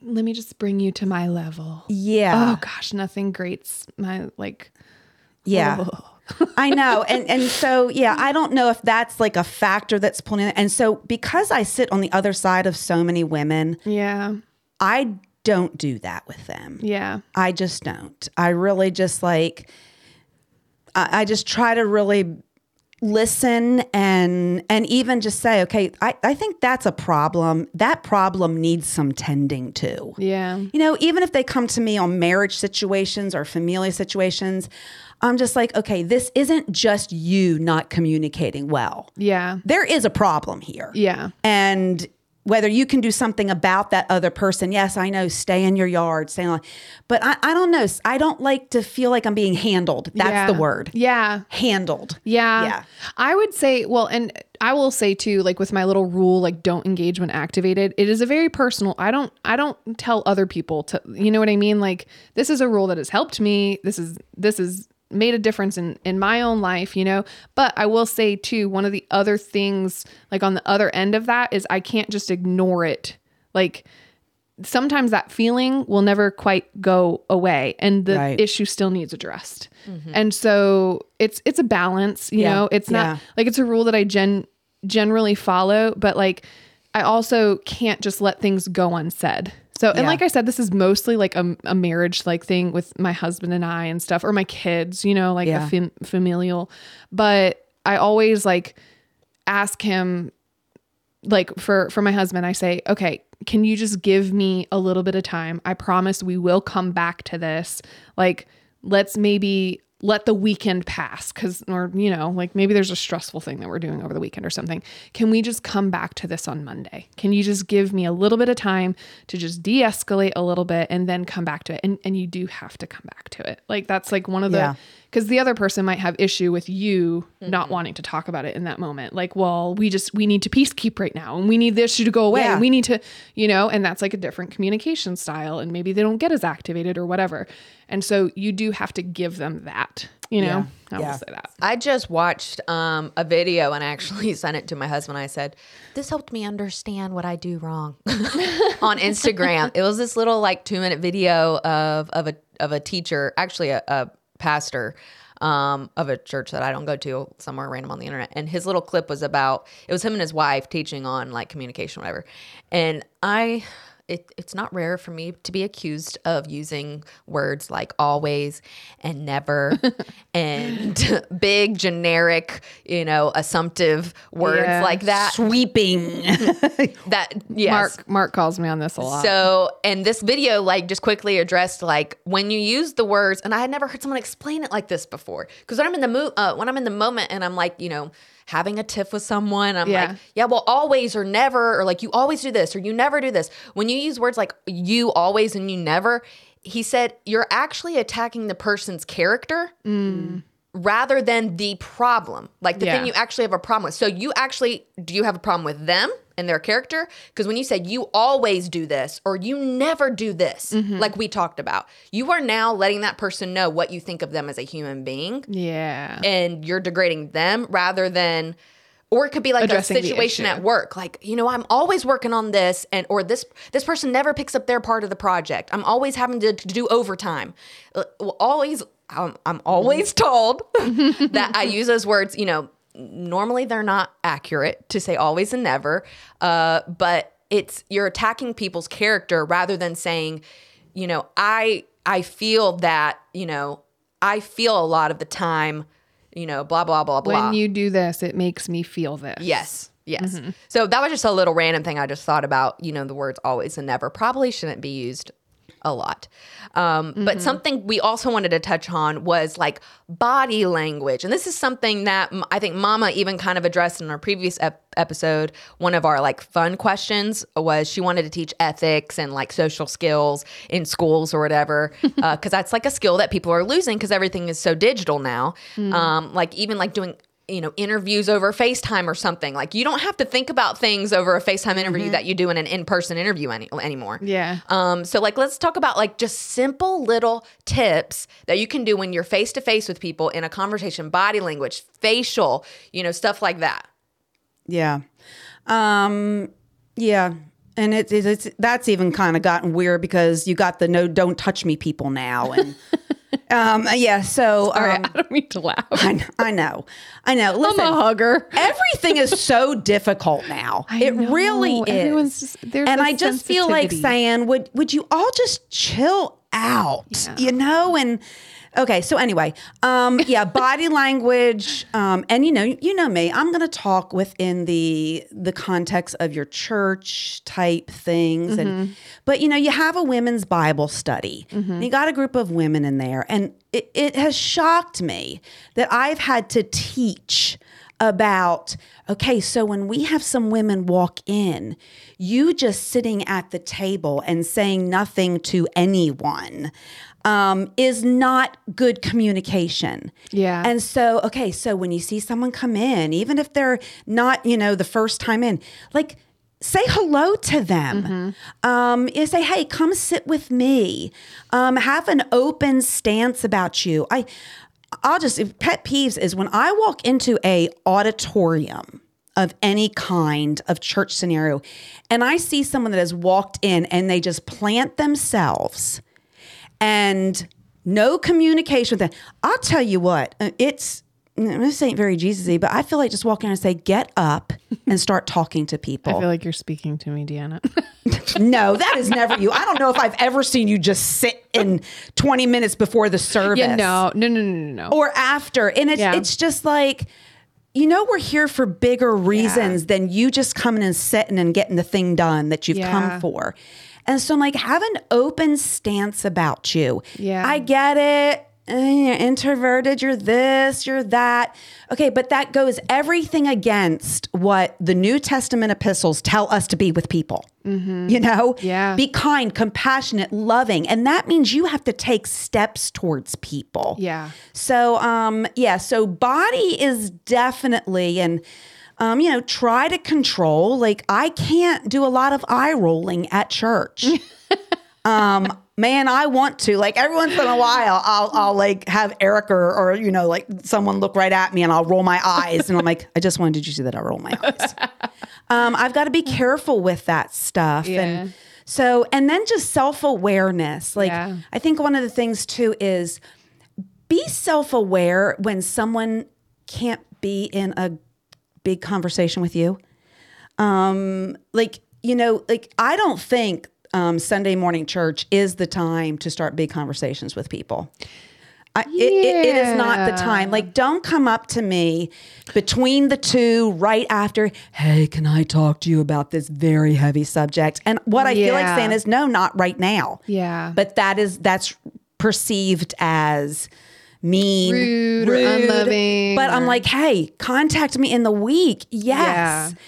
Speaker 2: let me just bring you to my level.
Speaker 3: Yeah.
Speaker 2: Oh gosh, nothing grates my like.
Speaker 3: Yeah. (laughs) I know. And and so yeah, I don't know if that's like a factor that's pulling in. And so because I sit on the other side of so many women,
Speaker 2: Yeah,
Speaker 3: I don't do that with them.
Speaker 2: yeah,
Speaker 3: I just don't. I really just like I, I just try to really listen and and even just say, okay, I, I think that's a problem. That problem needs some tending to.
Speaker 2: yeah,
Speaker 3: You know, even if they come to me on marriage situations or familial situations, I'm just like, okay, this isn't just you not communicating well.
Speaker 2: yeah,
Speaker 3: There is a problem here.
Speaker 2: yeah,
Speaker 3: And whether you can do something about that other person, yes, I know, stay in your yard, stay on. But I, I don't know. I don't like to feel like I'm being handled. That's
Speaker 2: yeah.
Speaker 3: the word.
Speaker 2: Yeah,
Speaker 3: Handled.
Speaker 2: Yeah.
Speaker 3: Yeah.
Speaker 2: I would say, well, and I will say too, like with my little rule, like don't engage when activated, it is a very personal. I don't I don't tell other people to you know what I mean? Like this is a rule that has helped me. This is this is made a difference in in my own life, you know. But I will say too, one of the other things, like on the other end of that, is I can't just ignore it. Like sometimes that feeling will never quite go away and the
Speaker 3: Right.
Speaker 2: issue still needs addressed mm-hmm. and so it's it's a balance you
Speaker 3: Yeah.
Speaker 2: know it's not
Speaker 3: Yeah.
Speaker 2: like it's a rule that i gen generally follow but like i also can't just let things go unsaid so and
Speaker 3: Yeah.
Speaker 2: like i said this is mostly like a, a marriage like thing with my husband and i and stuff or my kids you know like
Speaker 3: Yeah.
Speaker 2: a fam- familial but i always like ask him like for for my husband i say okay can you just give me a little bit of time i promise we will come back to this like let's maybe let the weekend pass because or you know like maybe there's a stressful thing that we're doing over the weekend or something. Can we just come back to this on monday? Can you just give me a little bit of time to just de-escalate a little bit and then come back to it? And and you do have to come back to it. Like that's like one of the
Speaker 3: Yeah.
Speaker 2: Because the other person might have issue with you not wanting to talk about it in that moment like well we just we need to peacekeep right now and we need the issue to go away
Speaker 3: Yeah.
Speaker 2: and we need to you know and that's like a different communication style and maybe they don't get as activated or whatever and so you do have to give them that you know i
Speaker 3: Yeah.
Speaker 2: will say that
Speaker 1: I just watched um, a video and I actually (laughs) sent it to my husband. I said, This helped me understand what I do wrong (laughs) on Instagram. it was this little like two minute video of, of, a, of a teacher, actually a, a pastor um, of a church that I don't go to, somewhere random on the internet. And his little clip was about, it was him and his wife teaching on like communication, whatever. And I, it, it's not rare for me to be accused of using words like always and never (laughs) and (laughs) big generic you know assumptive words
Speaker 2: Yeah.
Speaker 1: like that
Speaker 3: Sweeping. (laughs)
Speaker 1: that yes
Speaker 2: mark mark calls me on this a lot
Speaker 1: so, and this video like just quickly addressed like when you use the words, and I had never heard someone explain it like this before. Because when I'm in the mo- uh, when I'm in the moment, and I'm like, you know, having a tiff with someone, I'm
Speaker 2: Yeah.
Speaker 1: like, yeah, well, always or never, or like you always do this, or you never do this. When you use words like you always and you never, he said you're actually attacking the person's character mm. Rather than the problem, like the
Speaker 2: Yeah.
Speaker 1: thing you actually have a problem with. So you actually do you have a problem with them and their character? Because when you said you always do this or you never do this,
Speaker 2: Mm-hmm.
Speaker 1: like we talked about, you are now letting that person know what you think of them as a human being,
Speaker 2: yeah
Speaker 1: and you're degrading them rather than. Or it could be like
Speaker 2: Addressing
Speaker 1: a situation at work, like you know, I'm always working on this, and or this this person never picks up their part of the project. I'm always having to, to do overtime. Uh, always, um, I'm always told (laughs) that I use those words. You know, normally they're not accurate to say always and never, uh, but it's you're attacking people's character rather than saying, you know, I I feel that you know I feel a lot of the time, you know, blah blah blah blah.
Speaker 2: when you do this it makes me feel this
Speaker 1: Yes. Yes. So that was just a little random thing I just thought about. You know, the words always and never probably shouldn't be used a lot. Um, But something we also wanted to touch on was like body language. And this is something that I think Mama even kind of addressed in our previous ep- episode. One of our like fun questions was she wanted to teach ethics and like social skills in schools or whatever. (laughs) Because that's like a skill that people are losing because everything is so digital now. Um, like even like doing you know, interviews over FaceTime or something. Like you don't have to think about things over a FaceTime interview that you do in an in-person interview any, anymore.
Speaker 2: Yeah.
Speaker 1: Um, so like let's talk about like just simple little tips that you can do when you're face to face with people in a conversation, body language, facial, you know, stuff like that.
Speaker 3: Yeah. Um, yeah. And it, it, it's that's even kind of gotten weird because you got the no don't touch me people now and um yeah so
Speaker 2: All right,
Speaker 3: um,
Speaker 2: I don't mean to laugh.
Speaker 3: I, kn- I know. I know. Listen
Speaker 2: I'm a hugger.
Speaker 3: everything is so difficult now. (laughs)
Speaker 2: I
Speaker 3: it
Speaker 2: know.
Speaker 3: really
Speaker 2: Everyone's
Speaker 3: is.
Speaker 2: just-
Speaker 3: and I just feel like saying would would you all just chill out you know? And okay so anyway um (laughs) yeah body language um and you know you know me i'm going to talk within the the context of your church type things
Speaker 2: Mm-hmm.
Speaker 3: and but you know you have a women's bible study. And you got a group of women in there and it, it has shocked me that i've had to teach about okay so when we have some women walk in you just sitting at the table and saying nothing to anyone um, is not good communication.
Speaker 2: Yeah.
Speaker 3: and so okay so when you see someone come in even if they're not you know the first time in like say hello to them. Um, you say hey come sit with me. Um, have an open stance about you. I i'll just pet peeves is when i walk into a auditorium of any kind of church scenario and i see someone that has walked in and they just plant themselves and no communication with them. I'll tell you what, uh, it's this ain't very Jesus-y, but I feel like just walk in and say, get up (laughs) and start talking to people.
Speaker 2: I feel like you're speaking to me, Deanna. (laughs) (laughs)
Speaker 3: no, that is never you. I don't know if I've ever seen you just sit in 20 minutes before the service
Speaker 2: yeah, no, no, no, no, no, no.
Speaker 3: or after. And it's
Speaker 2: Yeah.
Speaker 3: it's just like, you know, we're here for bigger reasons than you just coming and sitting and getting the thing done that you've
Speaker 2: Yeah.
Speaker 3: come for. And so I'm like, have an open stance about you.
Speaker 2: Yeah.
Speaker 3: I get it. Eh, You're introverted, you're this, you're that. Okay, but that goes everything against what the New Testament epistles tell us to be with people. You know?
Speaker 2: Mm-hmm. Yeah.
Speaker 3: Be kind, compassionate, loving. And that means you have to take steps towards people.
Speaker 2: Yeah.
Speaker 3: So, um, yeah, so body is definitely, and, um, you know, try to control. Like, I can't do a lot of eye rolling at church. (laughs) um, man, I want to. Like, every once in a while, I'll, I'll like have Eric or, or, you know, like someone look right at me and I'll roll my eyes. And I'm like, I just wanted, you to see that I roll my eyes? (laughs) um, I've got to be careful with that stuff.
Speaker 2: Yeah.
Speaker 3: And so, and then just self awareness. Like,
Speaker 2: Yeah.
Speaker 3: I think one of the things too is be self aware when someone can't be in a big conversation with you. Um, like, you know, like I don't think um, Sunday morning church is the time to start big conversations with people. I, it, it, it is not the time. Like, don't come up to me between the two right after, hey, can I talk to you about this very heavy subject? And what I feel like saying is, no, not right now.
Speaker 2: Yeah.
Speaker 3: But that is, that's perceived as mean,
Speaker 2: Rude or unloving
Speaker 3: But I'm like, hey, contact me in the week. Yes.
Speaker 2: Yeah.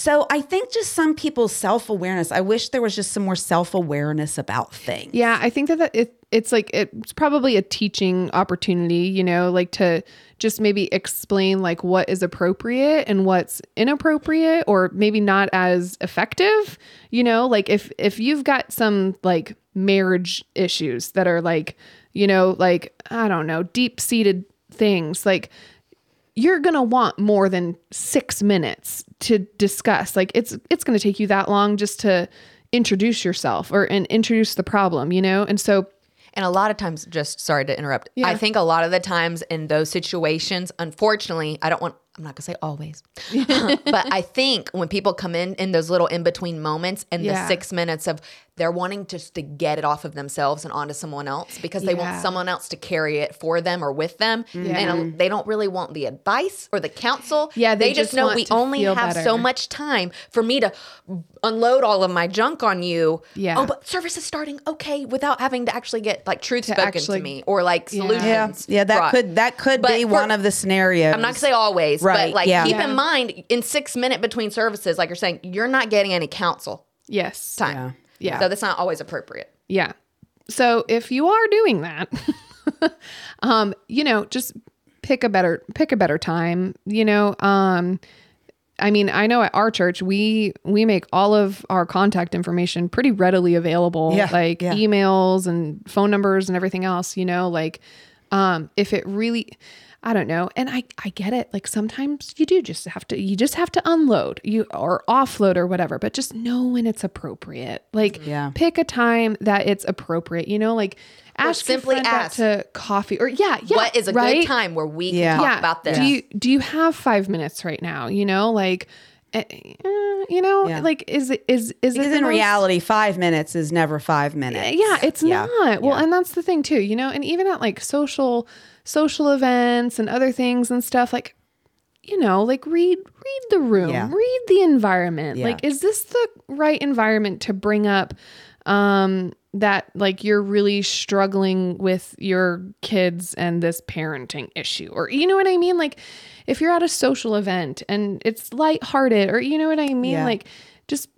Speaker 3: So I think just some people's self awareness. I wish there was just some more self awareness about things.
Speaker 2: Yeah, I think that, that it, it's like it's probably a teaching opportunity, you know, like to just maybe explain like what is appropriate and what's inappropriate or maybe not as effective, you know, like if if you've got some like marriage issues that are like, you know, like I don't know, deep-seated things, like you're going to want more than 6 minutes to discuss. Like it's it's going to take you that long just to introduce yourself or and introduce the problem, you know? And so
Speaker 1: And a lot of times, just sorry to interrupt.
Speaker 2: Yeah.
Speaker 1: I think a lot of the times in those situations, unfortunately, I don't want, I'm not gonna say always, (laughs) but I think when people come in in those little in between moments and
Speaker 2: Yeah.
Speaker 1: the six minutes of they're wanting just to get it off of themselves and onto someone else because they
Speaker 2: Yeah.
Speaker 1: want someone else to carry it for them or with them.
Speaker 2: Yeah.
Speaker 1: And mm-hmm. they don't really want the advice or the counsel.
Speaker 2: Yeah, they
Speaker 1: they, just
Speaker 2: just
Speaker 1: know we only have
Speaker 2: better.
Speaker 1: so much time for me to unload all of my junk on you.
Speaker 2: Yeah.
Speaker 1: Oh, but service is starting. Okay. Without having to actually get like truth spoken
Speaker 2: actually-
Speaker 1: to me or like
Speaker 2: Yeah.
Speaker 1: solutions.
Speaker 3: Yeah, yeah, that
Speaker 1: brought.
Speaker 3: could that could
Speaker 1: But
Speaker 3: be
Speaker 1: for-
Speaker 3: one of the scenarios.
Speaker 1: I'm not gonna say always,
Speaker 3: Right,
Speaker 1: but like
Speaker 3: yeah.
Speaker 1: keep
Speaker 2: Yeah.
Speaker 1: in mind in six minute between services, like you're saying, you're not getting any counsel
Speaker 2: yes.
Speaker 1: time.
Speaker 3: Yeah.
Speaker 1: So that's not always appropriate.
Speaker 2: Yeah. So if you are doing that, (laughs) um, you know, just pick a better pick a better time. You know, um, I mean, I know at our church we we make all of our contact information pretty readily available,
Speaker 3: Yeah,
Speaker 2: like
Speaker 3: yeah.
Speaker 2: emails and phone numbers and everything else. You know, like um, if it really. I don't know. And I, I get it. Like sometimes you do just have to, you just have to unload you or offload or whatever, but just know when it's appropriate. Like
Speaker 3: Yeah.
Speaker 2: pick a time that it's appropriate, you know, like ask
Speaker 1: simply
Speaker 2: friend
Speaker 1: ask.
Speaker 2: to coffee or yeah, yeah.
Speaker 1: what is a
Speaker 2: right?
Speaker 1: good time where we
Speaker 3: Yeah.
Speaker 1: can talk
Speaker 2: yeah.
Speaker 1: about this?
Speaker 2: Do you do you have five minutes right now? You know, like, eh, eh, you know,
Speaker 3: Yeah.
Speaker 2: like is it is is it
Speaker 3: Because
Speaker 2: the
Speaker 3: in
Speaker 2: most-
Speaker 3: reality, five minutes is never five minutes.
Speaker 2: yeah, it's
Speaker 3: Yeah.
Speaker 2: not. Well,
Speaker 3: Yeah.
Speaker 2: and that's the thing too, you know, and even at like social social events and other things and stuff like you know, like read read the room, read the environment. Like is this the right environment to bring up um that like you're really struggling with your kids and this parenting issue or you know what I mean? Like if you're at a social event and it's lighthearted or you know what I mean?
Speaker 3: Yeah.
Speaker 2: Like just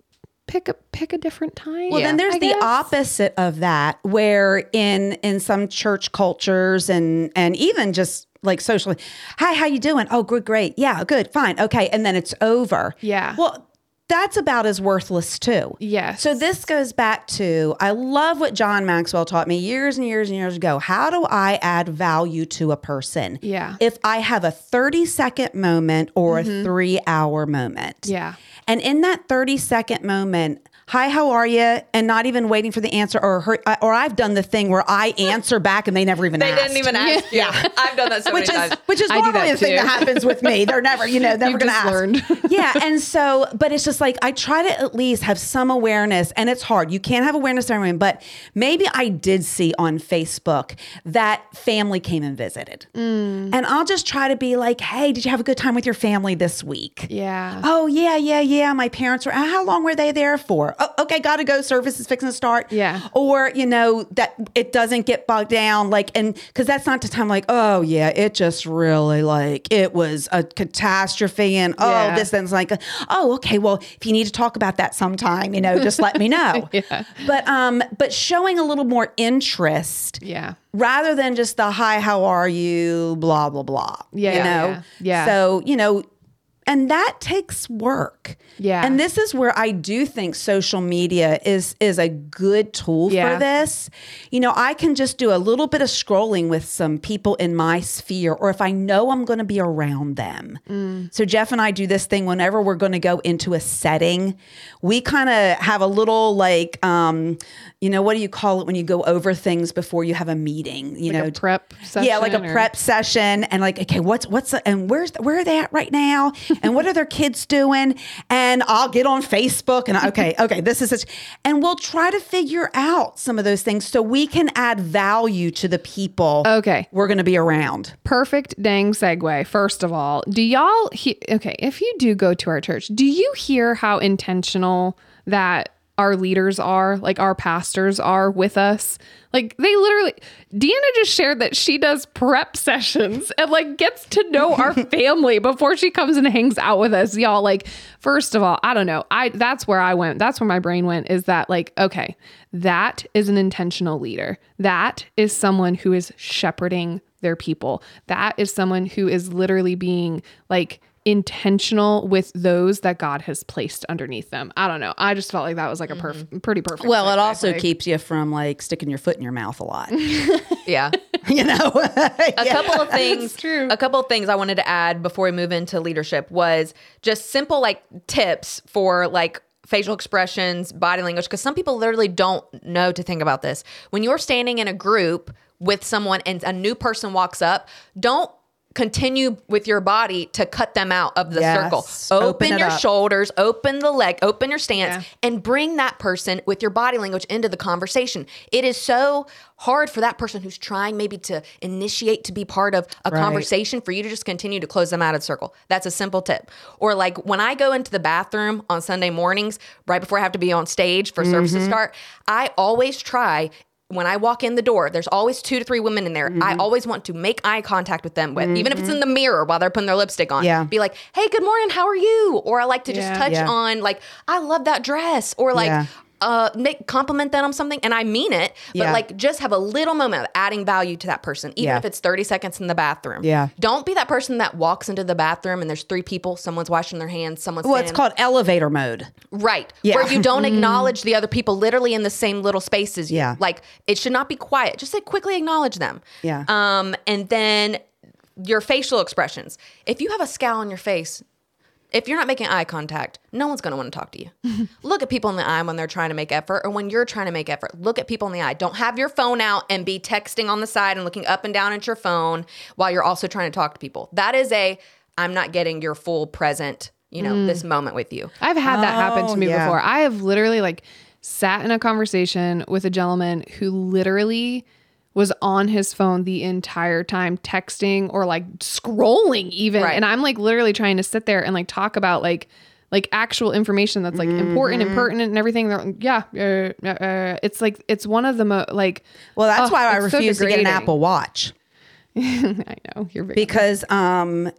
Speaker 2: pick a pick a different time.
Speaker 3: Well, then there's
Speaker 2: I
Speaker 3: the
Speaker 2: guess.
Speaker 3: opposite of that, where in in some church cultures and and even just like socially, hi, how you doing? Oh, good, great, yeah, good, fine, okay, and then it's over.
Speaker 2: Yeah.
Speaker 3: Well, that's about as worthless too.
Speaker 2: Yes.
Speaker 3: So this goes back to I love what John Maxwell taught me years and years and years ago. How do I add value to a person?
Speaker 2: Yeah.
Speaker 3: If I have a 30 second moment or a mm-hmm. 3 hour moment.
Speaker 2: Yeah.
Speaker 3: And in that 30 second moment, hi, how are you? And not even waiting for the answer or her, or I've done the thing where I (laughs) answer back and they never even
Speaker 1: they
Speaker 3: asked.
Speaker 1: didn't even ask. Yeah, I've done that so
Speaker 3: Which
Speaker 1: many
Speaker 3: is
Speaker 1: times.
Speaker 3: which is
Speaker 2: I do
Speaker 3: normally
Speaker 2: that
Speaker 3: the thing that happens with me. They're never, you know, (laughs) never
Speaker 2: You've
Speaker 3: going to
Speaker 2: just
Speaker 3: ask.
Speaker 2: learned. (laughs)
Speaker 3: yeah, and so, but it's just like I try to at least have some awareness, and it's hard. You can't have awareness everyone, but maybe I did see on Facebook that family came and visited,
Speaker 2: Mm.
Speaker 3: and I'll just try to be like, "Hey, did you have a good time with your family this week?"
Speaker 2: Yeah.
Speaker 3: Oh yeah, yeah, yeah. My parents were. "Uh, How long were they there for? Oh, okay, got to go. Service is fixing to start.
Speaker 2: Yeah.
Speaker 3: Or you know that it doesn't get bogged down, like, and because that's not the time. Like, oh yeah, it just really like it was a catastrophe, and oh
Speaker 2: Yeah.
Speaker 3: this then's like, oh okay, well if you need to talk about that sometime, you know, just let me know. (laughs)
Speaker 2: Yeah.
Speaker 3: But um, but showing a little more interest
Speaker 2: Yeah.
Speaker 3: rather than just the hi, how are you, blah blah blah.
Speaker 2: Yeah,
Speaker 3: you know.
Speaker 2: yeah, yeah.
Speaker 3: So you know, and that takes work.
Speaker 2: Yeah.
Speaker 3: And this is where I do think social media is is a good tool
Speaker 2: Yeah.
Speaker 3: for this. You know, I can just do a little bit of scrolling with some people in my sphere, or if I know I'm going to be around them.
Speaker 2: Mm.
Speaker 3: So Jeff and I do this thing whenever we're going to go into a setting. We kind of have a little like, um, you know, what do you call it when you go over things before you have a meeting? You
Speaker 2: Like
Speaker 3: know,
Speaker 2: a prep session.
Speaker 3: yeah, like a
Speaker 2: or-
Speaker 3: prep session, and like, okay, what's what's the, and where's where are they at right now, and what are their kids doing? And I'll get on Facebook and okay, (laughs) okay, this is such, and we'll try to figure out some of those things so we can add value to the people.
Speaker 2: Okay.
Speaker 3: we're going to be around.
Speaker 2: Perfect dang segue. First of all, do y'all he- okay, if you do go to our church, do you hear how intentional that our leaders are, like our pastors are with us? Like they literally Deanna just shared that she does prep (laughs) sessions and like gets to know our (laughs) family before she comes and hangs out with us. Y'all like first of all, I don't know. I that's where I went. That's where my brain went is that like okay, that is an intentional leader. That is someone who is shepherding their people. That is someone who is literally being like intentional with those that God has placed underneath them. I don't know. I just felt like that was like a perf- mm-hmm. pretty perfect.
Speaker 3: Well, it also
Speaker 2: Like,
Speaker 3: keeps you from like sticking your foot in your mouth a lot. (laughs)
Speaker 1: Yeah. (laughs)
Speaker 3: you know, (laughs)
Speaker 1: a couple of things
Speaker 2: true.
Speaker 1: a couple of things i wanted to add before we move into leadership was just simple like tips for like facial expressions body language because some people literally don't know to think about this when you're standing in a group with someone and a new person walks up don't continue with your body to cut them out of the
Speaker 3: Yes.
Speaker 1: circle
Speaker 3: Open
Speaker 1: open, your
Speaker 3: up.
Speaker 1: shoulders open the leg open your stance
Speaker 2: Yeah.
Speaker 1: and bring that person with your body language into the conversation. It is so hard for that person who's trying maybe to initiate to be part of a
Speaker 3: Right.
Speaker 1: conversation for you to just continue to close them out of the circle. That's a simple tip. Or like when I go into the bathroom on Sunday mornings, right before I have to be on stage for service
Speaker 3: Mm-hmm.
Speaker 1: to start, I always try when I walk in the door, there's always two to three women in there.
Speaker 3: Mm-hmm.
Speaker 1: I always want to make eye contact with them with, even if it's in the mirror while they're putting their lipstick on.
Speaker 3: Yeah.
Speaker 1: Be like, hey, good morning, how are you? Or I like to just
Speaker 2: Yeah.
Speaker 1: touch
Speaker 3: Yeah.
Speaker 1: on like, I love that dress. Or like. Uh, make compliment them on something, and I mean it, but
Speaker 3: Yeah.
Speaker 1: like just have a little moment of adding value to that person, even
Speaker 3: Yeah.
Speaker 1: if it's 30 seconds in the bathroom.
Speaker 3: Yeah.
Speaker 1: Don't be that person that walks into the bathroom and there's three people, someone's washing their hands, someone's
Speaker 3: Well, it's called elevator mode.
Speaker 1: Right.
Speaker 3: Yeah.
Speaker 1: Where you don't (laughs) acknowledge the other people literally in the same little space as you.
Speaker 3: Yeah.
Speaker 1: Like it should not be quiet. Just like quickly acknowledge them.
Speaker 3: Yeah.
Speaker 1: Um, and then your facial expressions. If you have a scowl on your face, if you're not making eye contact, no one's going to want to talk to you. (laughs) Look at people in the eye when they're trying to make effort or when you're trying to make effort. Look at people in the eye. Don't have your phone out and be texting on the side and looking up and down at your phone while you're also trying to talk to people. That is a I'm not getting your full present, you know, this mm. moment with you.
Speaker 2: I've had that happen to
Speaker 3: Oh,
Speaker 2: me
Speaker 3: yeah.
Speaker 2: before. I have literally like sat in a conversation with a gentleman who literally was on his phone the entire time texting or like scrolling even
Speaker 1: Right.
Speaker 2: and I'm like literally trying to sit there and like talk about like like actual information that's like important
Speaker 3: Mm-hmm.
Speaker 2: and pertinent and everything They're like, yeah uh, uh, uh, it's like it's one of the mo- like
Speaker 3: Well, that's
Speaker 2: oh,
Speaker 3: why I
Speaker 2: it's so
Speaker 3: refuse to get an. Apple Watch (laughs)
Speaker 2: I know you're very
Speaker 3: because um,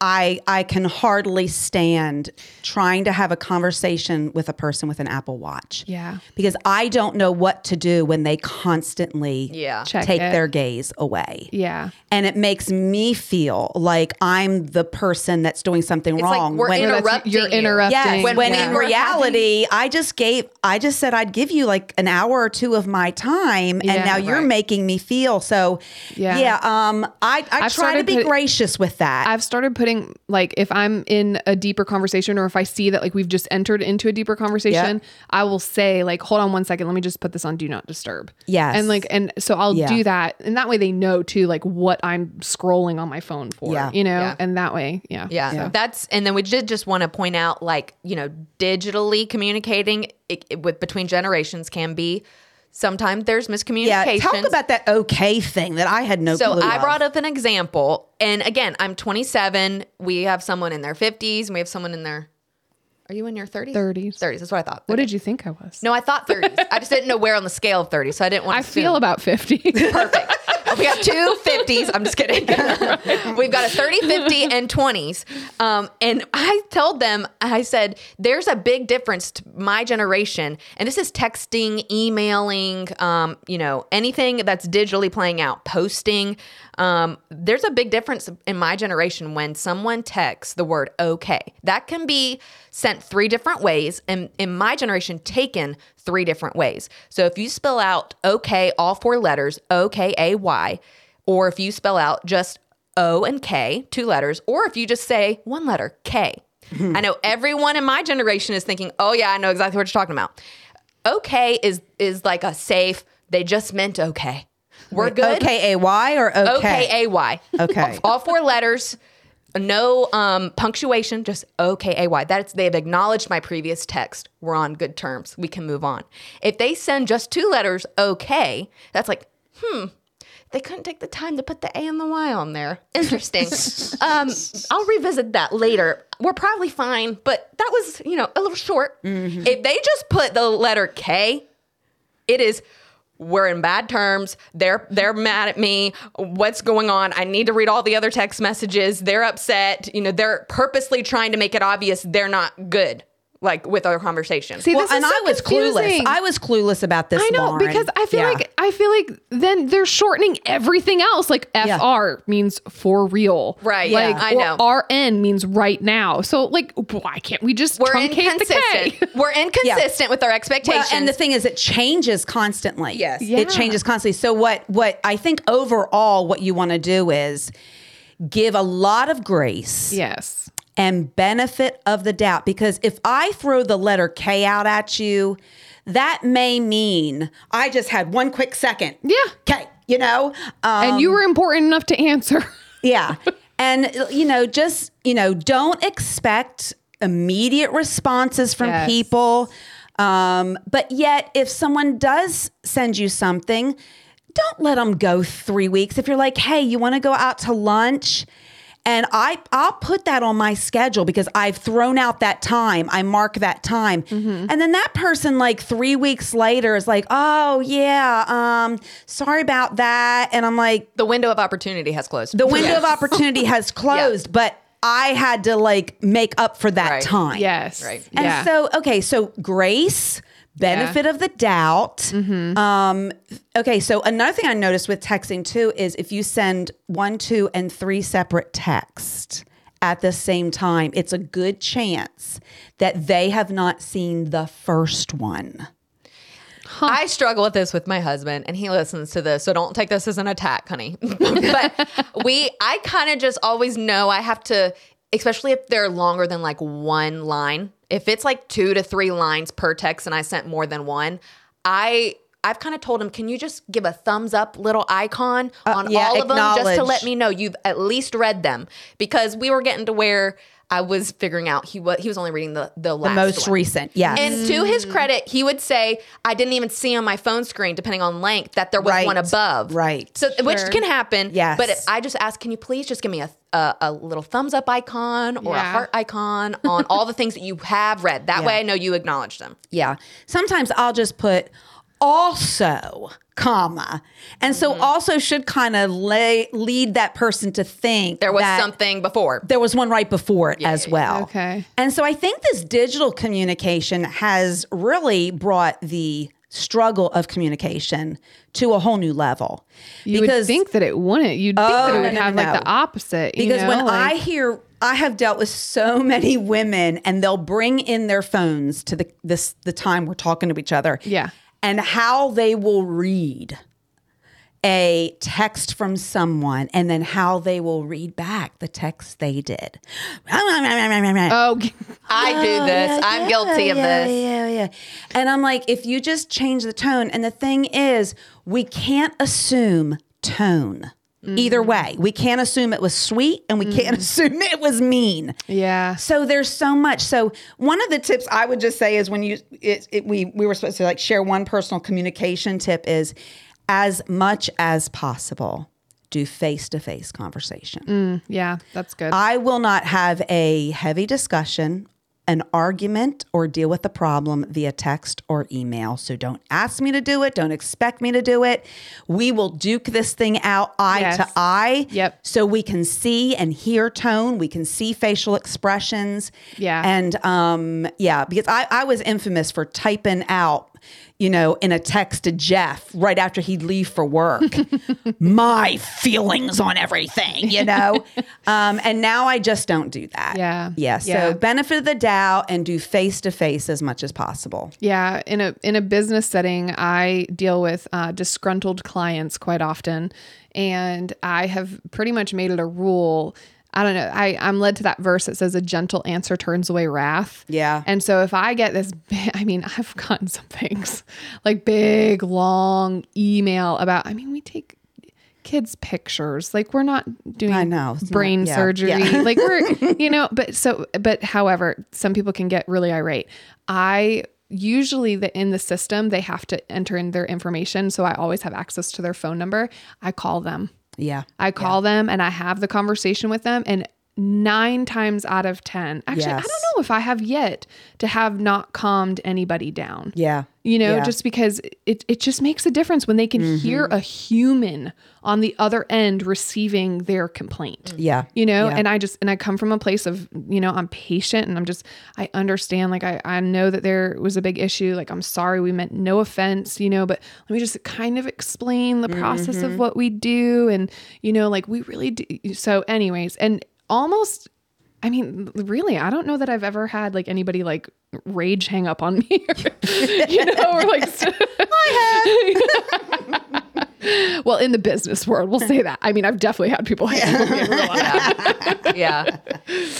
Speaker 3: I I can hardly stand trying to have a conversation with a person with an Apple Watch.
Speaker 2: Yeah.
Speaker 3: Because I don't know what to do when they constantly
Speaker 1: Yeah.
Speaker 2: Check
Speaker 3: take
Speaker 2: it.
Speaker 3: their gaze away.
Speaker 2: yeah
Speaker 3: And it makes me feel like I'm the person that's doing something
Speaker 1: It's like
Speaker 3: wrong.
Speaker 1: we're
Speaker 3: when,
Speaker 1: interrupting.
Speaker 2: you're interrupting.
Speaker 3: Yes,
Speaker 2: When
Speaker 3: when,
Speaker 2: yeah.
Speaker 3: in reality, I just gave, I just said I'd give you like an hour or two of my time,
Speaker 2: Yeah.
Speaker 3: and now you're
Speaker 1: Right.
Speaker 3: making me feel so.
Speaker 2: Yeah.
Speaker 3: Yeah, um, I, I
Speaker 2: I've
Speaker 3: try to be
Speaker 2: put-
Speaker 3: gracious with that.
Speaker 2: I've started putting like if I'm in a deeper conversation or if I see that like we've just entered into a deeper conversation, I will say like hold on one second, let me just put this on do not disturb.
Speaker 3: Yes.
Speaker 2: And like and so I'll
Speaker 3: Yeah.
Speaker 2: do that and that way they know too like what I'm scrolling on my phone for,
Speaker 3: Yeah.
Speaker 2: you know?
Speaker 1: Yeah.
Speaker 2: And that way, yeah.
Speaker 1: Yeah,
Speaker 2: So-
Speaker 1: that's and then we did just want to point out, like you know, digitally communicating it, it- with between generations can be sometimes there's miscommunication.
Speaker 3: yeah, talk about that okay thing that I had no clue. So.
Speaker 1: I
Speaker 3: of.
Speaker 1: brought up an example, and again, I'm 27. We have someone in their 50s, and we have someone in their. Are you in your 30s?
Speaker 2: 30s.
Speaker 1: 30s. That's what I thought.
Speaker 2: What did you think I was?
Speaker 1: No, I thought 30s. I just didn't know where on the scale of 30, so I didn't want.
Speaker 2: To I
Speaker 1: to
Speaker 2: feel about 50.
Speaker 1: Perfect. (laughs) we got two 50s. I'm just kidding. (laughs) We've got a 30, 50, and 20s. Um, and I told them, I said, there's a big difference to my generation. And this is texting, emailing, um, you know, anything that's digitally playing out, posting. Um, there's a big difference in my generation when someone texts the word okay. That can be sent three different ways. And in my generation, taken three different ways. So if you spell out okay, all four letters, O K A Y, or if you spell out just O and K, two letters, or if you just say one letter, K. I know everyone in my generation is thinking, oh yeah, I know exactly what you're talking about. Okay is is like a safe, they just meant okay. We're good.
Speaker 3: Okay, A Y or okay?
Speaker 1: O K A Y.
Speaker 3: Okay. (laughs)
Speaker 1: All four letters, no um, punctuation, just O K A Y. That's they've acknowledged my previous text. We're on good terms. We can move on. If they send just two letters, okay, that's like, hmm. They couldn't take the time to put the A and the Y on there. Interesting. (laughs) um, I'll revisit that later. We're probably fine, but that was, you know, a little short. If they just put the letter K, it is we're in bad terms. They're they're mad at me. What's going on? I need to read all the other text messages. They're upset. You know, they're purposely trying to make it obvious they're not good. Like with our conversation.
Speaker 2: See,
Speaker 3: Well,
Speaker 2: this
Speaker 3: and
Speaker 2: so
Speaker 3: I was
Speaker 2: confusing.
Speaker 3: clueless. I was clueless about this.
Speaker 2: I know
Speaker 3: Lauren.
Speaker 2: because I feel
Speaker 3: Yeah.
Speaker 2: like I feel like then they're shortening everything else. Like
Speaker 3: Yeah.
Speaker 2: FR means for real,
Speaker 1: Right,
Speaker 2: Like
Speaker 1: yeah, I know.
Speaker 2: RN means right now. So like, why can't we just
Speaker 1: we're
Speaker 2: truncate the K?
Speaker 1: inconsistent. (laughs) we're inconsistent with our
Speaker 3: Well,
Speaker 1: expectations.
Speaker 3: and the thing is, it changes constantly.
Speaker 1: Yes.
Speaker 2: Yeah.
Speaker 3: it changes constantly. So what? What I think overall, what you want to do is give a lot of grace
Speaker 2: yes,
Speaker 3: and benefit of the doubt. Because if I throw the letter K out at you, that may mean I just had one quick second.
Speaker 2: Yeah.
Speaker 3: K. You know. Um,
Speaker 2: and you were important enough to answer. (laughs)
Speaker 3: Yeah. And, you know, just, you know, don't expect immediate responses from
Speaker 2: Yes.
Speaker 3: people. Um, but yet, if someone does send you something, don't let them go three weeks. If you're like, hey, you want to go out to lunch? And I, I'll put that on my schedule because I've thrown out that time. I mark that time.
Speaker 2: Mm-hmm.
Speaker 3: And then that person, like three weeks later, is like, oh, yeah, um, sorry about that. And I'm like,
Speaker 1: the window of opportunity has closed.
Speaker 3: the window of (laughs) opportunity has (laughs) closed, but I had to like make up for that
Speaker 1: Right.
Speaker 3: time.
Speaker 2: yes,
Speaker 1: Right.
Speaker 3: And
Speaker 2: yeah.
Speaker 3: so, okay, so grace, benefit of the doubt. Um, okay, so another thing I noticed with texting too is if you send one, two, and three separate texts at the same time, it's a good chance that they have not seen the first one.
Speaker 1: I struggle with this with my husband, and he listens to this, so don't take this as an attack, honey. (laughs) but we, I kind of just always know I have to, especially if they're longer than like one line. If it's like two to three lines per text, and I sent more than one, I. I've kind of told him, can you just give a thumbs up little icon on
Speaker 3: Uh, yeah,
Speaker 1: all of them just to let me know you've at least read them? Because we were getting to where I was figuring out he was he was only reading the the last
Speaker 3: The most
Speaker 1: one.
Speaker 3: recent, yes.
Speaker 1: And to his mm. credit, he would say, I didn't even see on my phone screen, depending on length, that there was
Speaker 3: Right.
Speaker 1: one above.
Speaker 3: Right.
Speaker 1: So, which can happen.
Speaker 3: Yes.
Speaker 1: But I just ask, can you please just give me a, a, a little thumbs up icon or a heart icon on all the things that you have read? That
Speaker 3: Yeah.
Speaker 1: way I know you acknowledge them.
Speaker 3: Yeah. Sometimes I'll just put also, comma. And so
Speaker 1: Mm-hmm.
Speaker 3: also should kind of lay lead that person to think
Speaker 1: There was
Speaker 3: that
Speaker 1: something before.
Speaker 3: there was one right before it as well.
Speaker 2: Okay.
Speaker 3: And so I think this digital communication has really brought the struggle of communication to a whole new level.
Speaker 2: You would think that it wouldn't. You'd think that
Speaker 3: Oh,
Speaker 2: it would
Speaker 3: no, no,
Speaker 2: have
Speaker 3: no.
Speaker 2: like the opposite. you
Speaker 3: because
Speaker 2: know,
Speaker 3: when I hear I have dealt with so many women and they'll bring in their phones to the this the time we're talking to each other.
Speaker 2: Yeah.
Speaker 3: And how they will read a text from someone and then how they will read back the text they did. (laughs)
Speaker 2: oh,
Speaker 1: I do oh, this. I'm guilty of
Speaker 3: yeah,
Speaker 1: this.
Speaker 3: Yeah, yeah. And I'm like, if you just change the tone, and the thing is, we can't assume tone. Either mm. way, we can't assume it was sweet and we mm. can't (laughs) assume it was mean.
Speaker 2: yeah.
Speaker 3: So there's so much. So one of the tips I would just say is when you it, it, we we were supposed to like share one personal communication tip is as much as possible do face to face conversation.
Speaker 2: Mm, yeah, that's good.
Speaker 3: I will not have a heavy discussion, an argument, or deal with the problem via text or email. So don't ask me to do it. Don't expect me to do it. We will duke this thing out eye
Speaker 2: Yes.
Speaker 3: to eye.
Speaker 2: Yep.
Speaker 3: So we can see and hear tone. We can see facial expressions.
Speaker 2: Yeah.
Speaker 3: And um, yeah, because I, I was infamous for typing out, you know, in a text to Jeff right after he'd leave for work, (laughs) my feelings on everything, you know? (laughs) um, and now I just don't do that.
Speaker 2: Yeah.
Speaker 3: Yeah. So
Speaker 2: Yeah.
Speaker 3: benefit of the doubt and do face to face as much as possible.
Speaker 2: Yeah, in a in a business setting, I deal with uh, disgruntled clients quite often, and I have pretty much made it a rule. I don't know. I I'm led to that verse that says, "A gentle answer turns away wrath."
Speaker 3: Yeah.
Speaker 2: And so if I get this, (laughs) I mean, I've gotten some things like big long email about. I mean, we take kids pictures like we're not doing
Speaker 3: I know, it's not-
Speaker 2: brain
Speaker 3: yeah,
Speaker 2: surgery
Speaker 3: yeah. (laughs)
Speaker 2: like we're you know but so but however some people can get really irate i usually the in the system they have to enter in their information so i always have access to their phone number i call them
Speaker 3: Yeah.
Speaker 2: i call them and i have the conversation with them and nine times out of ten actually i don't know if i have yet to have not calmed anybody down
Speaker 3: Yeah.
Speaker 2: You know
Speaker 3: Yeah.
Speaker 2: just because it, it just makes a difference when they can
Speaker 3: Mm-hmm.
Speaker 2: hear a human on the other end receiving their complaint
Speaker 3: Yeah.
Speaker 2: you know
Speaker 3: Yeah.
Speaker 2: and i just and i come from a place of you know i'm patient and i'm just i understand like i i know that there was a big issue like i'm sorry we meant no offense you know but let me just kind of explain the process
Speaker 3: Mm-hmm.
Speaker 2: of what we do and you know like we really do so anyways and almost I mean, really, I don't know that I've ever had like anybody like rage hang up on me, (laughs) you know, or like. (laughs) I (laughs) have. well, in the business world, we'll say that. I mean, I've definitely had people hang up on me in
Speaker 1: yeah.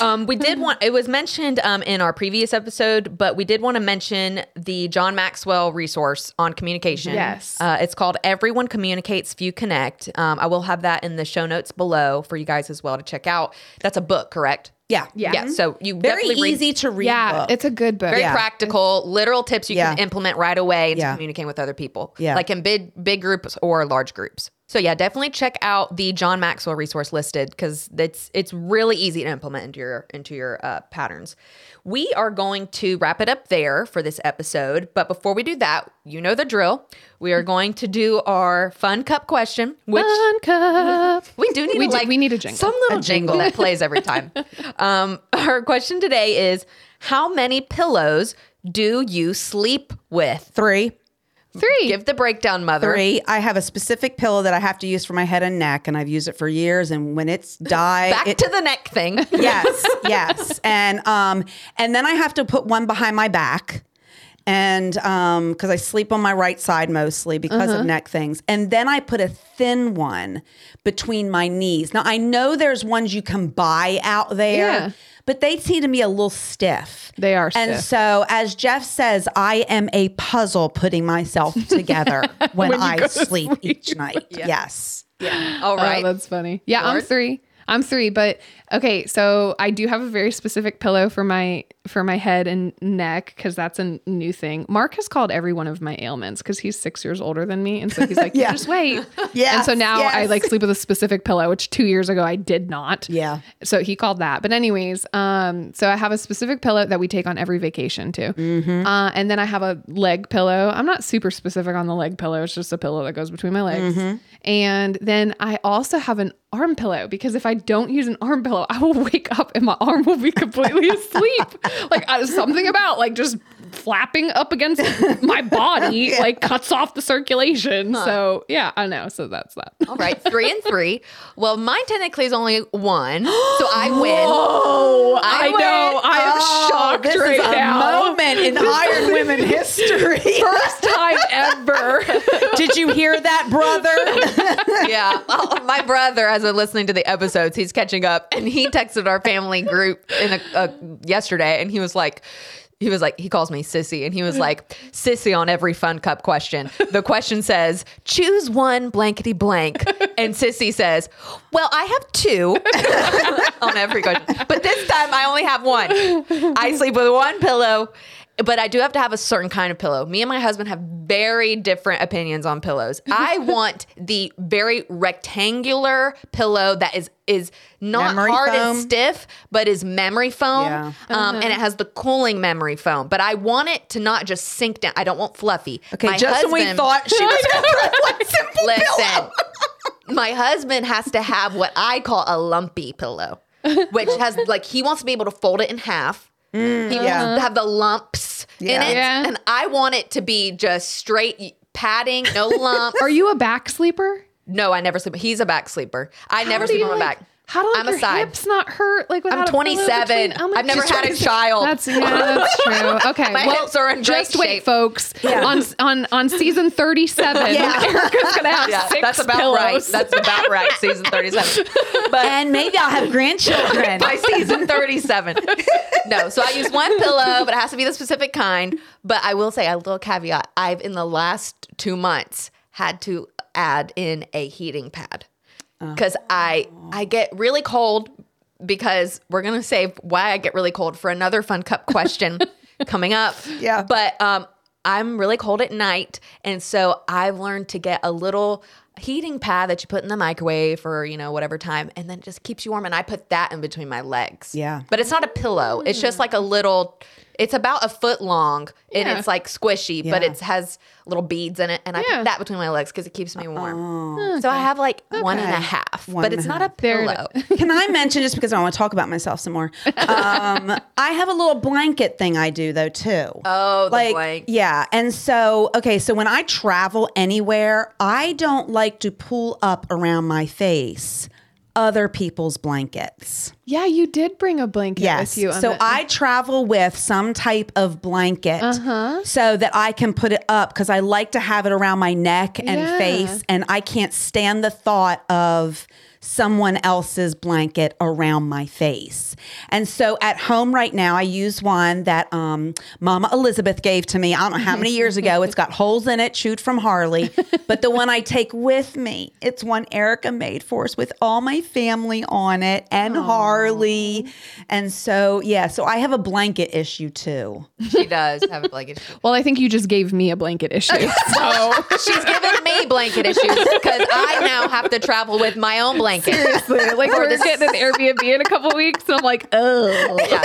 Speaker 1: Um, we did want, it was mentioned um, in our previous episode, but we did want to mention the John Maxwell resource on communication.
Speaker 2: Yes.
Speaker 1: Uh, it's called Everyone Communicates, Few Connect. Um, I will have that in the show notes below for you guys as well to check out. That's a book, correct?
Speaker 3: Yeah.
Speaker 2: Yeah.
Speaker 1: Yeah. So you
Speaker 3: Very
Speaker 1: definitely read-
Speaker 3: easy to read.
Speaker 2: Yeah,
Speaker 3: book.
Speaker 2: it's a good book.
Speaker 1: very
Speaker 3: Yeah.
Speaker 1: practical, literal tips you can implement right away into
Speaker 3: Yeah.
Speaker 1: communicating with other people.
Speaker 3: Yeah.
Speaker 1: Like in big big groups or large groups. So yeah, definitely check out the John Maxwell resource listed because it's it's really easy to implement into your into your uh, patterns. We are going to wrap it up there for this episode, but before we do that, you know the drill. We are going to do our fun cup question, which
Speaker 2: Fun cup.
Speaker 1: we do need
Speaker 2: We
Speaker 1: to,
Speaker 2: do-
Speaker 1: like
Speaker 2: we need a jingle.
Speaker 1: some little jingle that plays every time. (laughs) um, our question today is: How many pillows do you sleep with?
Speaker 3: Three.
Speaker 2: Three.
Speaker 1: Give the breakdown, mother.
Speaker 3: Three. I have a specific pillow that I have to use for my head and neck, and I've used it for years. And when it's died,
Speaker 1: Back
Speaker 3: it-
Speaker 1: to the neck thing.
Speaker 3: yes, yes, and um, and then I have to put one behind my back, and um, because I sleep on my right side mostly because
Speaker 2: Uh-huh.
Speaker 3: of neck things, and then I put a thin one between my knees. Now I know there's ones you can buy out there.
Speaker 2: Yeah.
Speaker 3: But they seem to be a little stiff.
Speaker 2: They are stiff.
Speaker 3: And so, as Jeff says, I am a puzzle putting myself (laughs) together when,
Speaker 2: When
Speaker 3: I sleep,
Speaker 2: sleep.
Speaker 3: each night. (laughs) Yes. Yeah.
Speaker 1: All right.
Speaker 2: Oh, that's funny. Yeah, I'm three. I'm three, but okay. So I do have a very specific pillow for my for my head and neck because that's a new thing. Mark has called every one of my ailments because he's six years older than me, and so he's like, (laughs)
Speaker 3: Yeah.
Speaker 2: "Just wait."
Speaker 3: yeah. (laughs)
Speaker 2: And so now I like sleep with a specific pillow, which two years ago I did not.
Speaker 3: Yeah.
Speaker 2: So he called that. But anyways, um, so I have a specific pillow that we take on every vacation too.
Speaker 3: Mm-hmm.
Speaker 2: Uh, and then I have a leg pillow. I'm not super specific on the leg pillow. It's just a pillow that goes between my legs.
Speaker 3: Mm-hmm.
Speaker 2: And then I also have an arm pillow because if I don't use an arm pillow, I will wake up and my arm will be completely (laughs) asleep. like uh, something about like just flapping up against my body (laughs) like cuts off the circulation. So yeah, I know. So that's that.
Speaker 1: All right, three and three. Well, mine technically is only one, so I (gasps) win.
Speaker 2: Oh,
Speaker 1: I
Speaker 2: I, know. I am
Speaker 3: Oh,
Speaker 2: shocked
Speaker 3: this
Speaker 2: right
Speaker 3: is a
Speaker 2: now.
Speaker 3: moment in Iron Women history. (laughs)
Speaker 2: First time ever.
Speaker 3: Did you hear that, brother?
Speaker 1: yeah. Well, my brother, as I'm listening to the episodes, he's catching up, and he texted our family group in a, uh, yesterday, and he was like. He was like, he calls me sissy, and he was like, sissy on every fun cup question. The question says, choose one blankety blank. And sissy says, well, I have two (laughs) on every question. But this time I only have one. I sleep with one pillow, but I do have to have a certain kind of pillow. Me and my husband have very different opinions on pillows. (laughs) I want the very rectangular pillow that is is not
Speaker 3: Memory
Speaker 1: hard
Speaker 3: foam?
Speaker 1: and stiff, but is memory foam.
Speaker 3: Yeah.
Speaker 1: Um, and it has the cooling memory foam. But I want it to not just sink down. I don't want fluffy.
Speaker 3: Okay,
Speaker 1: My
Speaker 3: just when we thought she was (laughs) going to simple
Speaker 1: Listen,
Speaker 3: pillow.
Speaker 1: my husband has to have what I call a lumpy pillow, which has like he wants to be able to fold it in half. Mm. he
Speaker 3: yeah.
Speaker 1: wants to uh-huh. have the lumps in it,
Speaker 2: Yeah.
Speaker 1: and I want it to be just straight padding, no (laughs) lumps.
Speaker 2: Are you a back sleeper?
Speaker 1: no, I never sleep. He's a back sleeper. I never
Speaker 2: How do
Speaker 1: sleep on my
Speaker 2: like-
Speaker 1: back.
Speaker 2: How do like,
Speaker 1: I'm a
Speaker 2: your
Speaker 1: side.
Speaker 2: hips not hurt? Like without
Speaker 1: I'm 27.
Speaker 2: between- Oh my
Speaker 1: I've never
Speaker 2: gosh.
Speaker 1: had a child.
Speaker 2: That's yeah, that's true. (laughs) Okay,
Speaker 1: My
Speaker 2: well,
Speaker 1: hips are in great
Speaker 2: just wait,
Speaker 1: shape.
Speaker 2: folks. On on on season thirty-seven, (laughs)
Speaker 3: Yeah.
Speaker 2: Erica's gonna have
Speaker 1: yeah,
Speaker 2: six
Speaker 1: that's about
Speaker 2: pillows.
Speaker 1: right. That's about right. Season 37. (laughs) But
Speaker 3: And maybe I'll have grandchildren.
Speaker 1: by season 37. no, so I use one pillow, but it has to be the specific kind. But I will say a little caveat. I've in the last two months had to add in a heating pad. Because I I get really cold because we're gonna save why I get really cold for another fun cup question (laughs) coming up.
Speaker 3: Yeah.
Speaker 1: But um I'm really cold at night. And so I've learned to get a little heating pad that you put in the microwave for, you know, whatever time, and then it just keeps you warm. And I put that in between my legs.
Speaker 3: Yeah.
Speaker 1: But it's not a pillow. It's just like a little, it's about a foot long and
Speaker 2: Yeah.
Speaker 1: it's like squishy, but
Speaker 3: Yeah.
Speaker 1: it has little beads in it. And I
Speaker 2: Yeah.
Speaker 1: put that between my legs because it keeps me warm. So I have like one and a
Speaker 3: Okay.
Speaker 1: half,
Speaker 3: One
Speaker 1: but
Speaker 3: and
Speaker 1: it's
Speaker 3: a
Speaker 1: not a
Speaker 2: There it
Speaker 1: pillow. (laughs)
Speaker 3: Can I mention just because I want to talk about myself some more? (laughs) Um, I have a little blanket thing I do though too.
Speaker 1: Oh, the
Speaker 3: like
Speaker 1: blank.
Speaker 3: yeah, and so okay, so when I travel anywhere, I don't like to pull up around my face other people's blankets.
Speaker 2: Yeah, you did bring a blanket
Speaker 3: Yes.
Speaker 2: with you.
Speaker 3: So I travel with some type of blanket
Speaker 2: Uh-huh.
Speaker 3: so that I can put it up because I like to have it around my neck and
Speaker 2: Yeah.
Speaker 3: face. And I can't stand the thought of someone else's blanket around my face. And so at home right now, I use one that um, Mama Elizabeth gave to me. I don't know how many years ago. It's got holes in it, chewed from Harley. But the one I take with me, it's one Erica made for us with all my family on it and Harley. And so, yeah, so I have a blanket issue too.
Speaker 1: She does have a blanket. Issue.
Speaker 2: well, I think you just gave me a blanket issue. (laughs) So
Speaker 1: She's giving me blanket issues because I now have to travel with my own blanket.
Speaker 2: Seriously, (laughs) like we're
Speaker 1: this-
Speaker 2: getting an Airbnb in a couple weeks, and I'm like, oh,
Speaker 1: Yeah.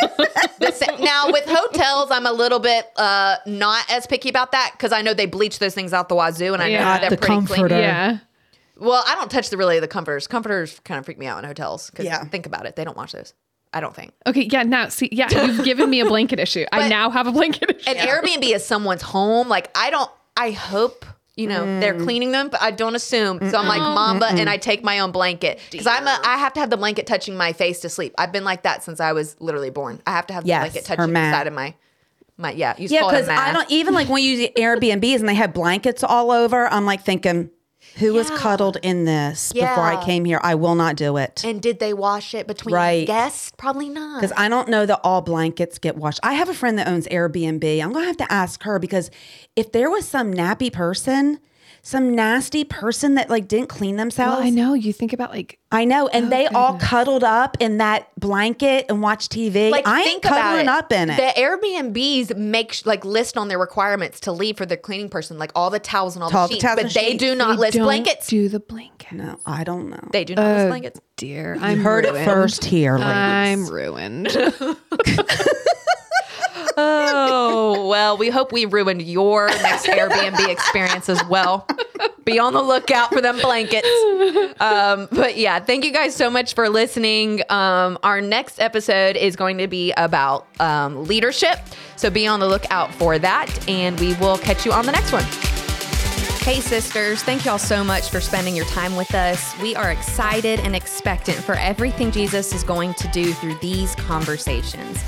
Speaker 1: The sa- now with hotels, I'm a little bit uh, not as picky about that because I know they bleach those things out the wazoo, and I know they're
Speaker 3: The
Speaker 1: pretty
Speaker 3: comforter.
Speaker 1: clean.
Speaker 2: yeah.
Speaker 1: Well, I don't touch the really the comforters. Comforters kind of freak me out in hotels because
Speaker 3: Yeah.
Speaker 1: think about it, they don't wash those. I don't think.
Speaker 2: Okay, yeah, now see, yeah, you've (laughs) given me a blanket issue. I now have a blanket issue.
Speaker 1: An Airbnb is someone's home. Like I don't. I hope you know they're mm. cleaning them, but I don't assume. So I'm like Mamba, and I take my own blanket because I'm a. I have to have the blanket touching my face to sleep. I've been like that since I was literally born. I have to have the
Speaker 3: Yes,
Speaker 1: blanket touching the side of my. My yeah, you
Speaker 3: Yeah,
Speaker 1: it
Speaker 3: because I don't even like when you use Airbnbs and they have blankets all over. I'm like thinking, who was cuddled in this before I came here? I will not do it
Speaker 1: And did they wash it between
Speaker 3: Right.
Speaker 1: guests? Probably not.
Speaker 3: because I don't know that all blankets get washed. I have a friend that owns Airbnb. I'm gonna have to ask her because if there was some nappy person, some nasty person that like didn't clean themselves,
Speaker 2: well, I know you think about like
Speaker 3: I know, and oh, they all cuddled up in that blanket and watched TV.
Speaker 1: like
Speaker 3: I ain't
Speaker 1: think about
Speaker 3: cuddling
Speaker 1: it.
Speaker 3: up in it.
Speaker 1: The Airbnbs make like list on their requirements to leave for the cleaning person, like all the towels and all
Speaker 3: All
Speaker 1: the
Speaker 3: the
Speaker 1: sheets,
Speaker 3: towels
Speaker 1: but they
Speaker 3: sheets.
Speaker 1: do not list
Speaker 2: don't
Speaker 1: blankets.
Speaker 2: Do the blanket.
Speaker 3: no, I don't know.
Speaker 1: they do not list
Speaker 2: Oh
Speaker 1: blankets.
Speaker 2: dear, I'm
Speaker 3: Heard it first here, ladies.
Speaker 2: I'm ruined. (laughs) (laughs)
Speaker 1: Oh well, we hope we ruined your next Airbnb experience as well. Be on the lookout for them blankets. Um, but yeah, thank you guys so much for listening. Um, our next episode is going to be about um, leadership, so be on the lookout for that, and we will catch you on the next one. Hey, sisters, thank y'all so much for spending your time with us. We are excited and expectant for everything Jesus is going to do through these conversations.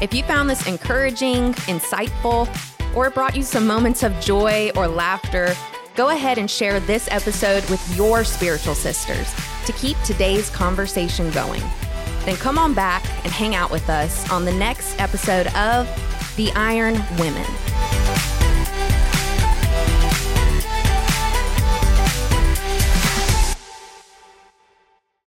Speaker 1: If you found this encouraging, insightful, or it brought you some moments of joy or laughter, go ahead and share this episode with your spiritual sisters to keep today's conversation going. Then come on back and hang out with us on the next episode of The Iron Women.